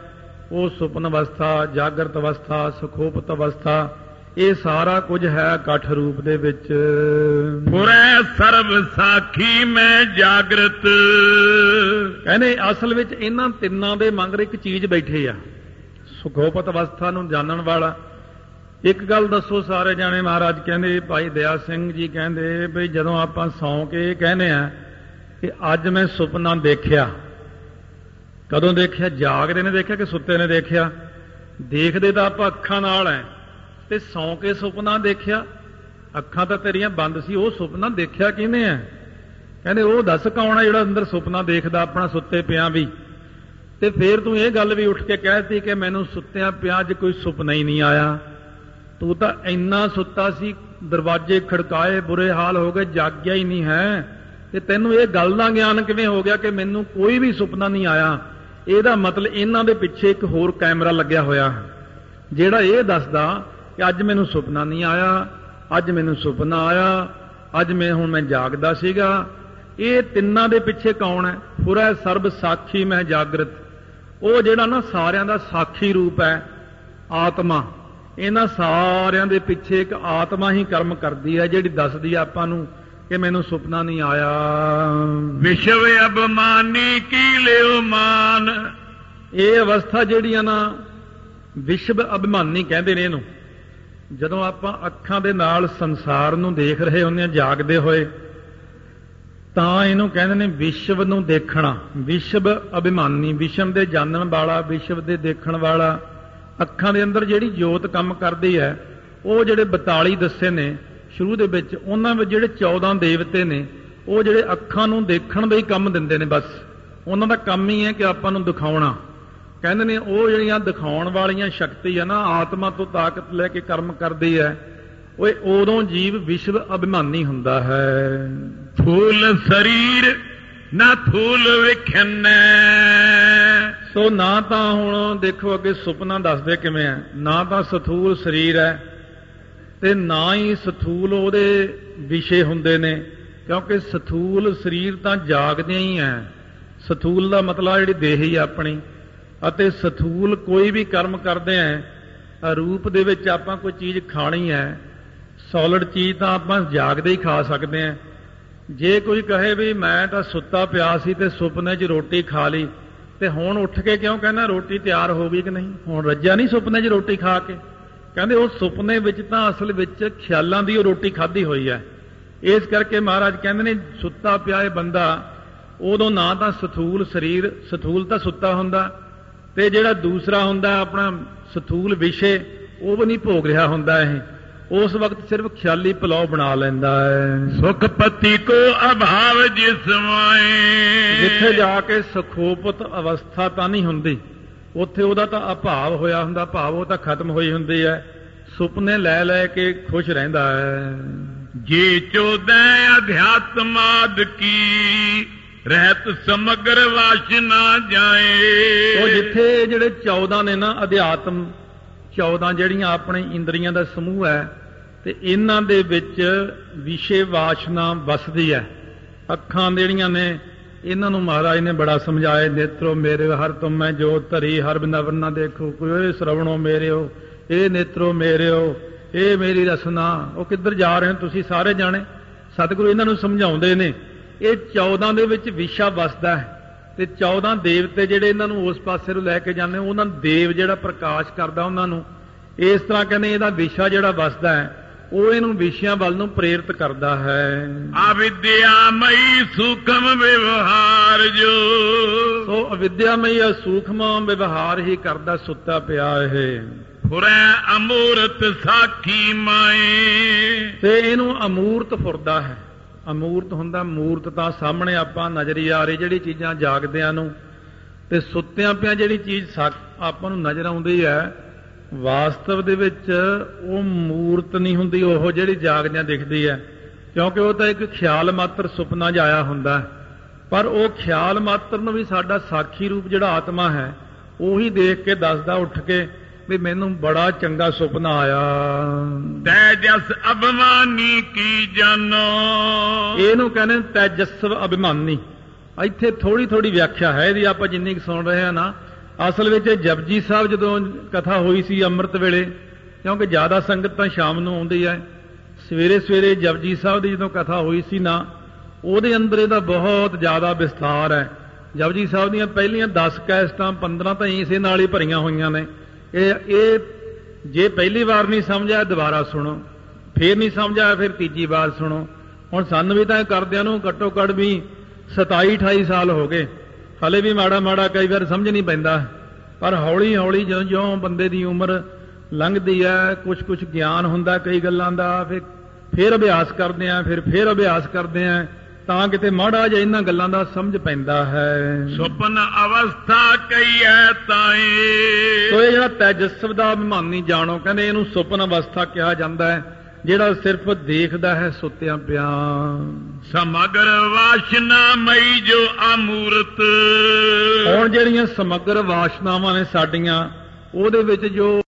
ਉਹ ਸੁਪਨ ਅਵਸਥਾ ਜਾਗਰਤ ਅਵਸਥਾ ਸੁਖੋਪਤ ਅਵਸਥਾ ਇਹ ਸਾਰਾ ਕੁਝ ਹੈ ਇਕੱਠ ਰੂਪ ਦੇ ਵਿੱਚ। ਪੁਰੈ ਸਰਬ ਸਾਖੀ ਮੈਂ ਜਾਗਰਤ। ਕਹਿੰਦੇ ਅਸਲ ਵਿੱਚ ਇਹਨਾਂ ਤਿੰਨਾਂ ਦੇ ਮੰਗਰ ਇੱਕ ਚੀਜ਼ ਬੈਠੇ ਆ। ਸੁਖੋਪਤ ਅਵਸਥਾ ਨੂੰ ਜਾਣਨ ਵਾਲਾ। ਇੱਕ ਗੱਲ ਦੱਸੋ ਸਾਰੇ ਜਾਣੇ ਮਹਾਰਾਜ ਕਹਿੰਦੇ ਭਾਈ ਦਇਆ ਸਿੰਘ ਜੀ ਕਹਿੰਦੇ ਵੀ ਜਦੋਂ ਆਪਾਂ ਸੌਂ ਕੇ ਕਹਿੰਦੇ ਆ ਕਿ ਅੱਜ ਮੈਂ ਸੁਪਨਾ ਦੇਖਿਆ। ਕਦੋਂ ਦੇਖਿਆ? ਜਾਗਦੇ ਨੇ ਦੇਖਿਆ ਕਿ ਸੁੱਤੇ ਨੇ ਦੇਖਿਆ? ਦੇਖਦੇ ਤਾਂ ਆਪਾਂ ਅੱਖਾਂ ਨਾਲ ਐ। ਤੇ ਸੌਂ ਕੇ ਸੁਪਨਾ ਦੇਖਿਆ? ਅੱਖਾਂ ਤਾਂ ਤੇਰੀਆਂ ਬੰਦ ਸੀ, ਉਹ ਸੁਪਨਾ ਦੇਖਿਆ ਕਿਹਨੇ ਐ? ਕਹਿੰਦੇ ਉਹ ਦੱਸ ਕੌਣ ਆ ਜਿਹੜਾ ਅੰਦਰ ਸੁਪਨਾ ਦੇਖਦਾ ਆਪਣਾ ਸੁੱਤੇ ਪਿਆ ਵੀ? ਤੇ ਫੇਰ ਤੂੰ ਇਹ ਗੱਲ ਵੀ ਉੱਠ ਕੇ ਕਹਿਤੀ ਕਿ ਮੈਨੂੰ ਸੁੱਤਿਆਂ ਪਿਆ ਅੱਜ ਕੋਈ ਸੁਪਨਾ ਹੀ ਨਹੀਂ ਆਇਆ। ਤੂੰ ਤਾਂ ਇੰਨਾ ਸੁੱਤਾ ਸੀ, ਦਰਵਾਜ਼ੇ ਖੜਕਾਏ, ਬੁਰੇ ਹਾਲ ਹੋ ਗਏ, ਜਾਗਿਆ ਹੀ ਨਹੀਂ ਹੈ। ਤੇ ਤੈਨੂੰ ਇਹ ਗੱਲ ਦਾ ਗਿਆਨ ਕਿਵੇਂ ਹੋ ਗਿਆ ਕਿ ਮੈਨੂੰ ਕੋਈ ਵੀ ਸੁਪਨਾ ਨਹੀਂ ਆਇਆ? ਇਹਦਾ ਮਤਲਬ ਇਹਨਾਂ ਦੇ ਪਿੱਛੇ ਇੱਕ ਹੋਰ ਕੈਮਰਾ ਲੱਗਿਆ ਹੋਇਆ। ਜਿਹੜਾ ਇਹ ਦੱਸਦਾ ਕਿ ਅੱਜ ਮੈਨੂੰ ਸੁਪਨਾ ਨਹੀਂ ਆਇਆ, ਅੱਜ ਮੈਨੂੰ ਸੁਪਨਾ ਆਇਆ, ਅੱਜ ਮੈਂ ਹੁਣ ਮੈਂ ਜਾਗਦਾ ਸੀਗਾ। ਇਹ ਤਿੰਨਾਂ ਦੇ ਪਿੱਛੇ ਕੌਣ ਹੈ? ਪੁਰਾ ਸਰਬ ਸਾਖੀ ਮੈਂ ਜਾਗਰਤ। ਉਹ ਜਿਹੜਾ ਨਾ ਸਾਰਿਆਂ ਦਾ ਸਾਖੀ ਰੂਪ ਹੈ, ਆਤਮਾ। ਇਹਨਾਂ ਸਾਰਿਆਂ ਦੇ ਪਿੱਛੇ ਇੱਕ ਆਤਮਾ ਹੀ ਕਰਮ ਕਰਦੀ ਹੈ, ਜਿਹੜੀ ਦੱਸਦੀ ਹੈ ਆਪਾਂ ਨੂੰ ਕਿ ਮੈਨੂੰ ਸੁਪਨਾ ਨਹੀਂ ਆਇਆ। ਵਿਸ਼ਵ ਅਬਮਾਨੀ ਕੀ ਲਿਓ ਮਾਨ? ਇਹ ਅਵਸਥਾ ਜਿਹੜੀ ਆ ਨਾ ਵਿਸ਼ਵ ਅਭਿਮਾਨੀ ਕਹਿੰਦੇ ਨੇ ਇਹਨੂੰ। ਜਦੋਂ ਆਪਾਂ ਅੱਖਾਂ ਦੇ ਨਾਲ ਸੰਸਾਰ ਨੂੰ ਦੇਖ ਰਹੇ ਹੁੰਦੇ ਆ ਜਾਗਦੇ ਹੋਏ ਤਾਂ ਇਹਨੂੰ ਕਹਿੰਦੇ ਨੇ ਵਿਸ਼ਵ ਨੂੰ ਦੇਖਣਾ। ਵਿਸ਼ਵ ਅਭਿਮਾਨੀ ਵਿਸ਼ਵ ਦੇ ਜਾਣਨ ਵਾਲਾ ਵਿਸ਼ਵ ਦੇ ਦੇਖਣ ਵਾਲਾ। ਅੱਖਾਂ ਦੇ ਅੰਦਰ ਜਿਹੜੀ ਜੋਤ ਕੰਮ ਕਰਦੀ ਹੈ ਉਹ ਜਿਹੜੇ 42 ਦੱਸੇ ਨੇ ਸ਼ੁਰੂ ਦੇ ਵਿੱਚ ਉਹਨਾਂ ਵਿੱਚ ਜਿਹੜੇ 14 ਦੇਵਤੇ ਨੇ ਉਹ ਜਿਹੜੇ ਅੱਖਾਂ ਨੂੰ ਦੇਖਣ ਦਾ ਹੀ ਕੰਮ ਦਿੰਦੇ ਨੇ ਬਸ। ਉਹਨਾਂ ਦਾ ਕੰਮ ਹੀ ਹੈ ਕਿ ਆਪਾਂ ਨੂੰ ਦਿਖਾਉਣਾ। ਕਹਿੰਦੇ ਨੇ ਉਹ ਜਿਹੜੀਆਂ ਦਿਖਾਉਣ ਵਾਲੀਆਂ ਸ਼ਕਤੀ ਆ ਨਾ ਆਤਮਾ ਤੋਂ ਤਾਕਤ ਲੈ ਕੇ ਕਰਮ ਕਰਦੀ ਹੈ ਓਏ ਉਦੋਂ ਜੀਵ ਵਿਸ਼ਵ ਅਭਿਮਾਨੀ ਹੁੰਦਾ ਹੈ। ਫੂਲ ਸਰੀਰ ਨਾ ਫੂਲ ਵਿਖਣੈ। ਸੋ ਨਾ ਤਾਂ ਹੁਣ ਦੇਖੋ ਅੱਗੇ ਸੁਪਨਾ ਦੱਸਦੇ ਕਿਵੇਂ ਹੈ ਨਾ ਤਾਂ ਸਥੂਲ ਸਰੀਰ ਹੈ ਤੇ ਨਾ ਹੀ ਸਥੂਲ ਉਹਦੇ ਵਿਸ਼ੇ ਹੁੰਦੇ ਨੇ, ਕਿਉਂਕਿ ਸਥੂਲ ਸਰੀਰ ਤਾਂ ਜਾਗਦੇ ਹੀ ਹੈ। ਸਥੂਲ ਦਾ ਮਤਲਬ ਜਿਹੜੀ ਦੇਹ ਹੀ ਆਪਣੀ, ਅਤੇ ਸਥੂਲ ਕੋਈ ਵੀ ਕਰਮ ਕਰਦੇ ਆ ਰੂਪ ਦੇ ਵਿੱਚ ਆਪਾਂ ਕੋਈ ਚੀਜ਼ ਖਾਣੀ ਹੈ ਸੋਲਿਡ ਚੀਜ਼ ਤਾਂ ਆਪਾਂ ਜਾਗਦੇ ਹੀ ਖਾ ਸਕਦੇ ਆ ਜੇ ਕੋਈ ਕਹੇ ਵੀ ਮੈਂ ਤਾਂ ਸੁੱਤਾ ਪਿਆ ਸੀ ਤੇ ਸੁਪਨੇ 'ਚ ਰੋਟੀ ਖਾ ਲਈ, ਤੇ ਹੁਣ ਉੱਠ ਕੇ ਕਿਉਂ ਕਹਿੰਦਾ ਰੋਟੀ ਤਿਆਰ ਹੋ ਗਈ ਕਿ ਨਹੀਂ? ਹੁਣ ਰੱਜਿਆ ਨਹੀਂ ਸੁਪਨੇ 'ਚ ਰੋਟੀ ਖਾ ਕੇ? ਕਹਿੰਦੇ ਉਹ ਸੁਪਨੇ ਵਿੱਚ ਤਾਂ ਅਸਲ ਵਿੱਚ ਖਿਆਲਾਂ ਦੀ ਉਹ ਰੋਟੀ ਖਾਧੀ ਹੋਈ ਹੈ। ਇਸ ਕਰਕੇ ਮਹਾਰਾਜ ਕਹਿੰਦੇ ਨੇ ਸੁੱਤਾ ਪਿਆ ਇਹ ਬੰਦਾ ਉਦੋਂ ਨਾ ਤਾਂ ਸਥੂਲ ਸਰੀਰ ਸਥੂਲ ਤਾਂ ਸੁੱਤਾ ਹੁੰਦਾ ਤੇ ਜਿਹੜਾ ਦੂਸਰਾ ਹੁੰਦਾ ਆਪਣਾ ਸਥੂਲ ਵਿਸ਼ੇ ਉਹ ਵੀ ਨਹੀਂ ਭੋਗ ਰਿਹਾ ਹੁੰਦਾ ਇਹ। ਉਸ ਵਕਤ ਸਿਰਫ ਖਿਆਲੀ ਪਲਾਉ ਬਣਾ ਲੈਂਦਾ ਹੈ। ਸੁਖ ਪਤੀ ਕੋ ਅਭਾਵ ਜਿਸ ਮਾਏ। ਜਿੱਥੇ ਜਾ ਕੇ ਸੁਖੋਪਤ ਅਵਸਥਾ ਤਾਂ ਨਹੀਂ ਹੁੰਦੀ। ਉੱਥੇ ਉਹਦਾ ਤਾਂ ਅਭਾਵ ਹੋਇਆ ਹੁੰਦਾ ਭਾਵ ਉਹ ਤਾਂ ਖਤਮ ਹੋਈ ਹੁੰਦੀ ਹੈ। ਸੁਪਨੇ ਲੈ ਲੈ ਕੇ ਖੁਸ਼ ਰਹਿੰਦਾ ਹੈ। ਜੇ ਚੋਦੈ ਅਧਿਆਤਮਾਦ ਕੀ ਰਹਿਤ ਸਮਗਰ ਵਾਸ਼ਨਾ ਜਾਏ। ਉਹ ਜਿੱਥੇ ਜਿਹੜੇ 14 ਨੇ ਨਾ ਅਧਿਆਤਮ 14 ਜਿਹੜੀਆਂ ਆਪਣੇ ਇੰਦਰੀਆਂ ਦਾ ਸਮੂਹ ਹੈ ਤੇ ਇਹਨਾਂ ਦੇ ਵਿੱਚ ਵਿਸ਼ੇ ਵਾਸ਼ਨਾ ਵਸਦੀ ਹੈ। ਅੱਖਾਂ ਜਿਹੜੀਆਂ ਨੇ ਇਹਨਾਂ ਨੂੰ ਮਹਾਰਾਜ ਨੇ ਬੜਾ ਸਮਝਾਇਆ, ਨੇਤਰੋ ਮੇਰੇ, ਹਰ ਤੁਮ ਮੈਂ ਜੋ ਧਰੀ, ਹਰ ਬਿੰਦਵਰ ਨਾ ਦੇਖੋ, ਕੋਈ ਸ਼ਰਵਣੋ ਮੇਰਿਓ, ਇਹ ਨੇਤਰੋ ਮੇਰਿਓ, ਇਹ ਮੇਰੀ ਰਸਨਾ, ਉਹ ਕਿੱਧਰ ਜਾ ਰਹੇ ਹੋ ਤੁਸੀਂ ਸਾਰੇ ਜਾਣੇ? ਸਤਿਗੁਰੂ ਇਹਨਾਂ ਨੂੰ ਸਮਝਾਉਂਦੇ ਨੇ। ਇਹ 14 ਦੇ ਵਿੱਚ ਵਿਸ਼ਾ ਵਸਦਾ ਹੈ ਤੇ 14 ਦੇਵਤੇ ਜਿਹੜੇ ਇਹਨਾਂ ਨੂੰ ਉਸ ਪਾਸੇ ਨੂੰ ਲੈ ਕੇ ਜਾਂਦੇ ਉਹਨਾਂ ਨੂੰ ਦੇਵ ਜਿਹੜਾ ਪ੍ਰਕਾਸ਼ ਕਰਦਾ ਉਹਨਾਂ ਨੂੰ, ਇਸ ਤਰ੍ਹਾਂ ਕਹਿੰਦੇ ਇਹਦਾ ਵਿਸ਼ਾ ਜਿਹੜਾ ਵਸਦਾ ਹੈ। ਉਹ ਇਹਨੂੰ ਵਿਸ਼ਿਆਂ ਵੱਲ ਨੂੰ ਪ੍ਰੇਰਿਤ ਕਰਦਾ ਹੈ। ਅਵਿਦਿਆਮਈ ਸੂਖਮ ਵਿਵਹਾਰ ਜੋ। ਸੋ ਅਵਿਦਿਆਮਈ ਸੂਖਮ ਵਿਵਹਾਰ ਹੀ ਕਰਦਾ ਸੁੱਤਾ ਪਿਆ ਇਹ। ਫੁਰੈ ਅਮੂਰਤ ਸਾਖੀ ਮਾਏ। ਤੇ ਇਹਨੂੰ ਅਮੂਰਤ ਫੁਰਦਾ ਹੈ। ਅਮੂਰਤ ਹੁੰਦਾ ਮੂਰਤ ਤਾਂ ਸਾਹਮਣੇ ਆਪਾਂ ਨਜ਼ਰੀ ਆ ਰਹੀ ਜਿਹੜੀ ਚੀਜ਼ਾਂ ਜਾਗਦਿਆਂ ਨੂੰ ਤੇ ਸੁੱਤਿਆਂ ਪਿਆਂ ਜਿਹੜੀ ਚੀਜ਼ ਆਪਾਂ ਨੂੰ ਨਜ਼ਰ ਆਉਂਦੀ ਹੈ ਵਾਸਤਵ ਦੇ ਵਿੱਚ ਉਹ ਮੂਰਤ ਨਹੀਂ ਹੁੰਦੀ ਉਹ ਜਿਹੜੀ ਜਾਗਦਿਆਂ ਦਿਖਦੀ ਹੈ। ਕਿਉਂਕਿ ਉਹ ਤਾਂ ਇੱਕ ਖਿਆਲ ਮਾਤਰ ਸੁਪਨਾ ਜਾਇਆ ਹੁੰਦਾ ਹੈ। ਪਰ ਉਹ ਖਿਆਲ ਮਾਤਰ ਨੂੰ ਵੀ ਸਾਡਾ ਸਾਖੀ ਰੂਪ ਜਿਹੜਾ ਆਤਮਾ ਹੈ ਉਹੀ ਦੇਖ ਕੇ ਦੱਸਦਾ ਉੱਠ ਕੇ ਵੀ ਮੈਨੂੰ ਬੜਾ ਚੰਗਾ ਸੁਪਨਾ ਆਇਆ। ਤੈ ਜਸ ਅਭਿਮਾਨੀ ਕੀ ਜਾਨੋ? ਇਹਨੂੰ ਕਹਿੰਦੇ ਨੇ ਤੈਜਸਵ ਅਭਿਮਾਨੀ। ਇੱਥੇ ਥੋੜੀ ਥੋੜੀ ਵਿਆਖਿਆ ਹੈ ਇਹਦੀ ਆਪਾਂ ਜਿੰਨੀ ਸੁਣ ਰਹੇ ਆ ਨਾ ਅਸਲ ਵਿੱਚ ਇਹ ਜਪਜੀ ਸਾਹਿਬ ਜਦੋਂ ਕਥਾ ਹੋਈ ਸੀ ਅੰਮ੍ਰਿਤ ਵੇਲੇ, ਕਿਉਂਕਿ ਜ਼ਿਆਦਾ ਸੰਗਤ ਤਾਂ ਸ਼ਾਮ ਨੂੰ ਆਉਂਦੀ ਹੈ, ਸਵੇਰੇ ਸਵੇਰੇ ਜਪਜੀ ਸਾਹਿਬ ਦੀ ਜਦੋਂ ਕਥਾ ਹੋਈ ਸੀ ਨਾ, ਉਹਦੇ ਅੰਦਰ ਇਹਦਾ ਬਹੁਤ ਜ਼ਿਆਦਾ ਵਿਸਥਾਰ ਹੈ। ਜਪਜੀ ਸਾਹਿਬ ਦੀਆਂ ਪਹਿਲੀਆਂ 10 ਕੈਸਟਾਂ 15 ਤਾਂ ਇਸੇ ਨਾਲ ਹੀ ਭਰੀਆਂ ਹੋਈਆਂ ਨੇ। ਇਹ ਇਹ ਜੇ ਪਹਿਲੀ ਵਾਰ ਨਹੀਂ ਸਮਝਿਆ, ਦੁਬਾਰਾ ਸੁਣੋ। ਫੇਰ ਨਹੀਂ ਸਮਝਿਆ, ਫਿਰ ਤੀਜੀ ਵਾਰ ਸੁਣੋ। ਹੁਣ ਸਾਨੂੰ ਵੀ ਤਾਂ ਇਹ ਕਰਦਿਆਂ ਨੂੰ ਘੱਟੋ ਘੱਟ ਵੀ 27 28 ਸਾਲ ਹੋ ਗਏ। ਹਲੇ ਵੀ ਮਾੜਾ ਮਾੜਾ ਕਈ ਵਾਰ ਸਮਝ ਨਹੀਂ ਪੈਂਦਾ ਪਰ ਹੌਲੀ ਹੌਲੀ ਜਿਉਂ ਜਿਉਂ ਬੰਦੇ ਦੀ ਉਮਰ ਲੰਘਦੀ ਹੈ ਕੁਝ ਕੁਝ ਗਿਆਨ ਹੁੰਦਾ ਕਈ ਗੱਲਾਂ ਦਾ ਫਿਰ ਫਿਰ ਅਭਿਆਸ ਕਰਦੇ ਆ ਫਿਰ ਫਿਰ ਅਭਿਆਸ ਕਰਦੇ ਆ ਤਾਂ ਕਿਤੇ ਮਾੜਾ ਜਿਹਾ ਇਹਨਾਂ ਗੱਲਾਂ ਦਾ ਸਮਝ ਪੈਂਦਾ ਹੈ। ਸੁਪਨ ਅਵਸਥਾ ਕਈਐ ਤਾਏ ਸੋ ਇਹ ਜਿਹੜਾ ਤੈਜਸਵ ਦਾ ਅਭਿਮਾਨੀ ਜਾਣੋ ਕਹਿੰਦੇ ਇਹਨੂੰ ਸੁਪਨ ਅਵਸਥਾ ਕਿਹਾ ਜਾਂਦਾ ਹੈ। ਜਿਹੜਾ ਸਿਰਫ ਦੇਖਦਾ ਹੈ ਸੁੱਤਿਆਂ ਪਿਆਂ ਸਮਗਰ ਵਾਸ਼ਨਾ ਮਈ ਜੋ ਅਮੂਰਤ। ਹੁਣ ਜਿਹੜੀਆਂ ਸਮਗਰ ਵਾਸ਼ਨਾਵਾਂ ਨੇ ਸਾਡੀਆਂ ਉਹਦੇ ਵਿੱਚ ਜੋ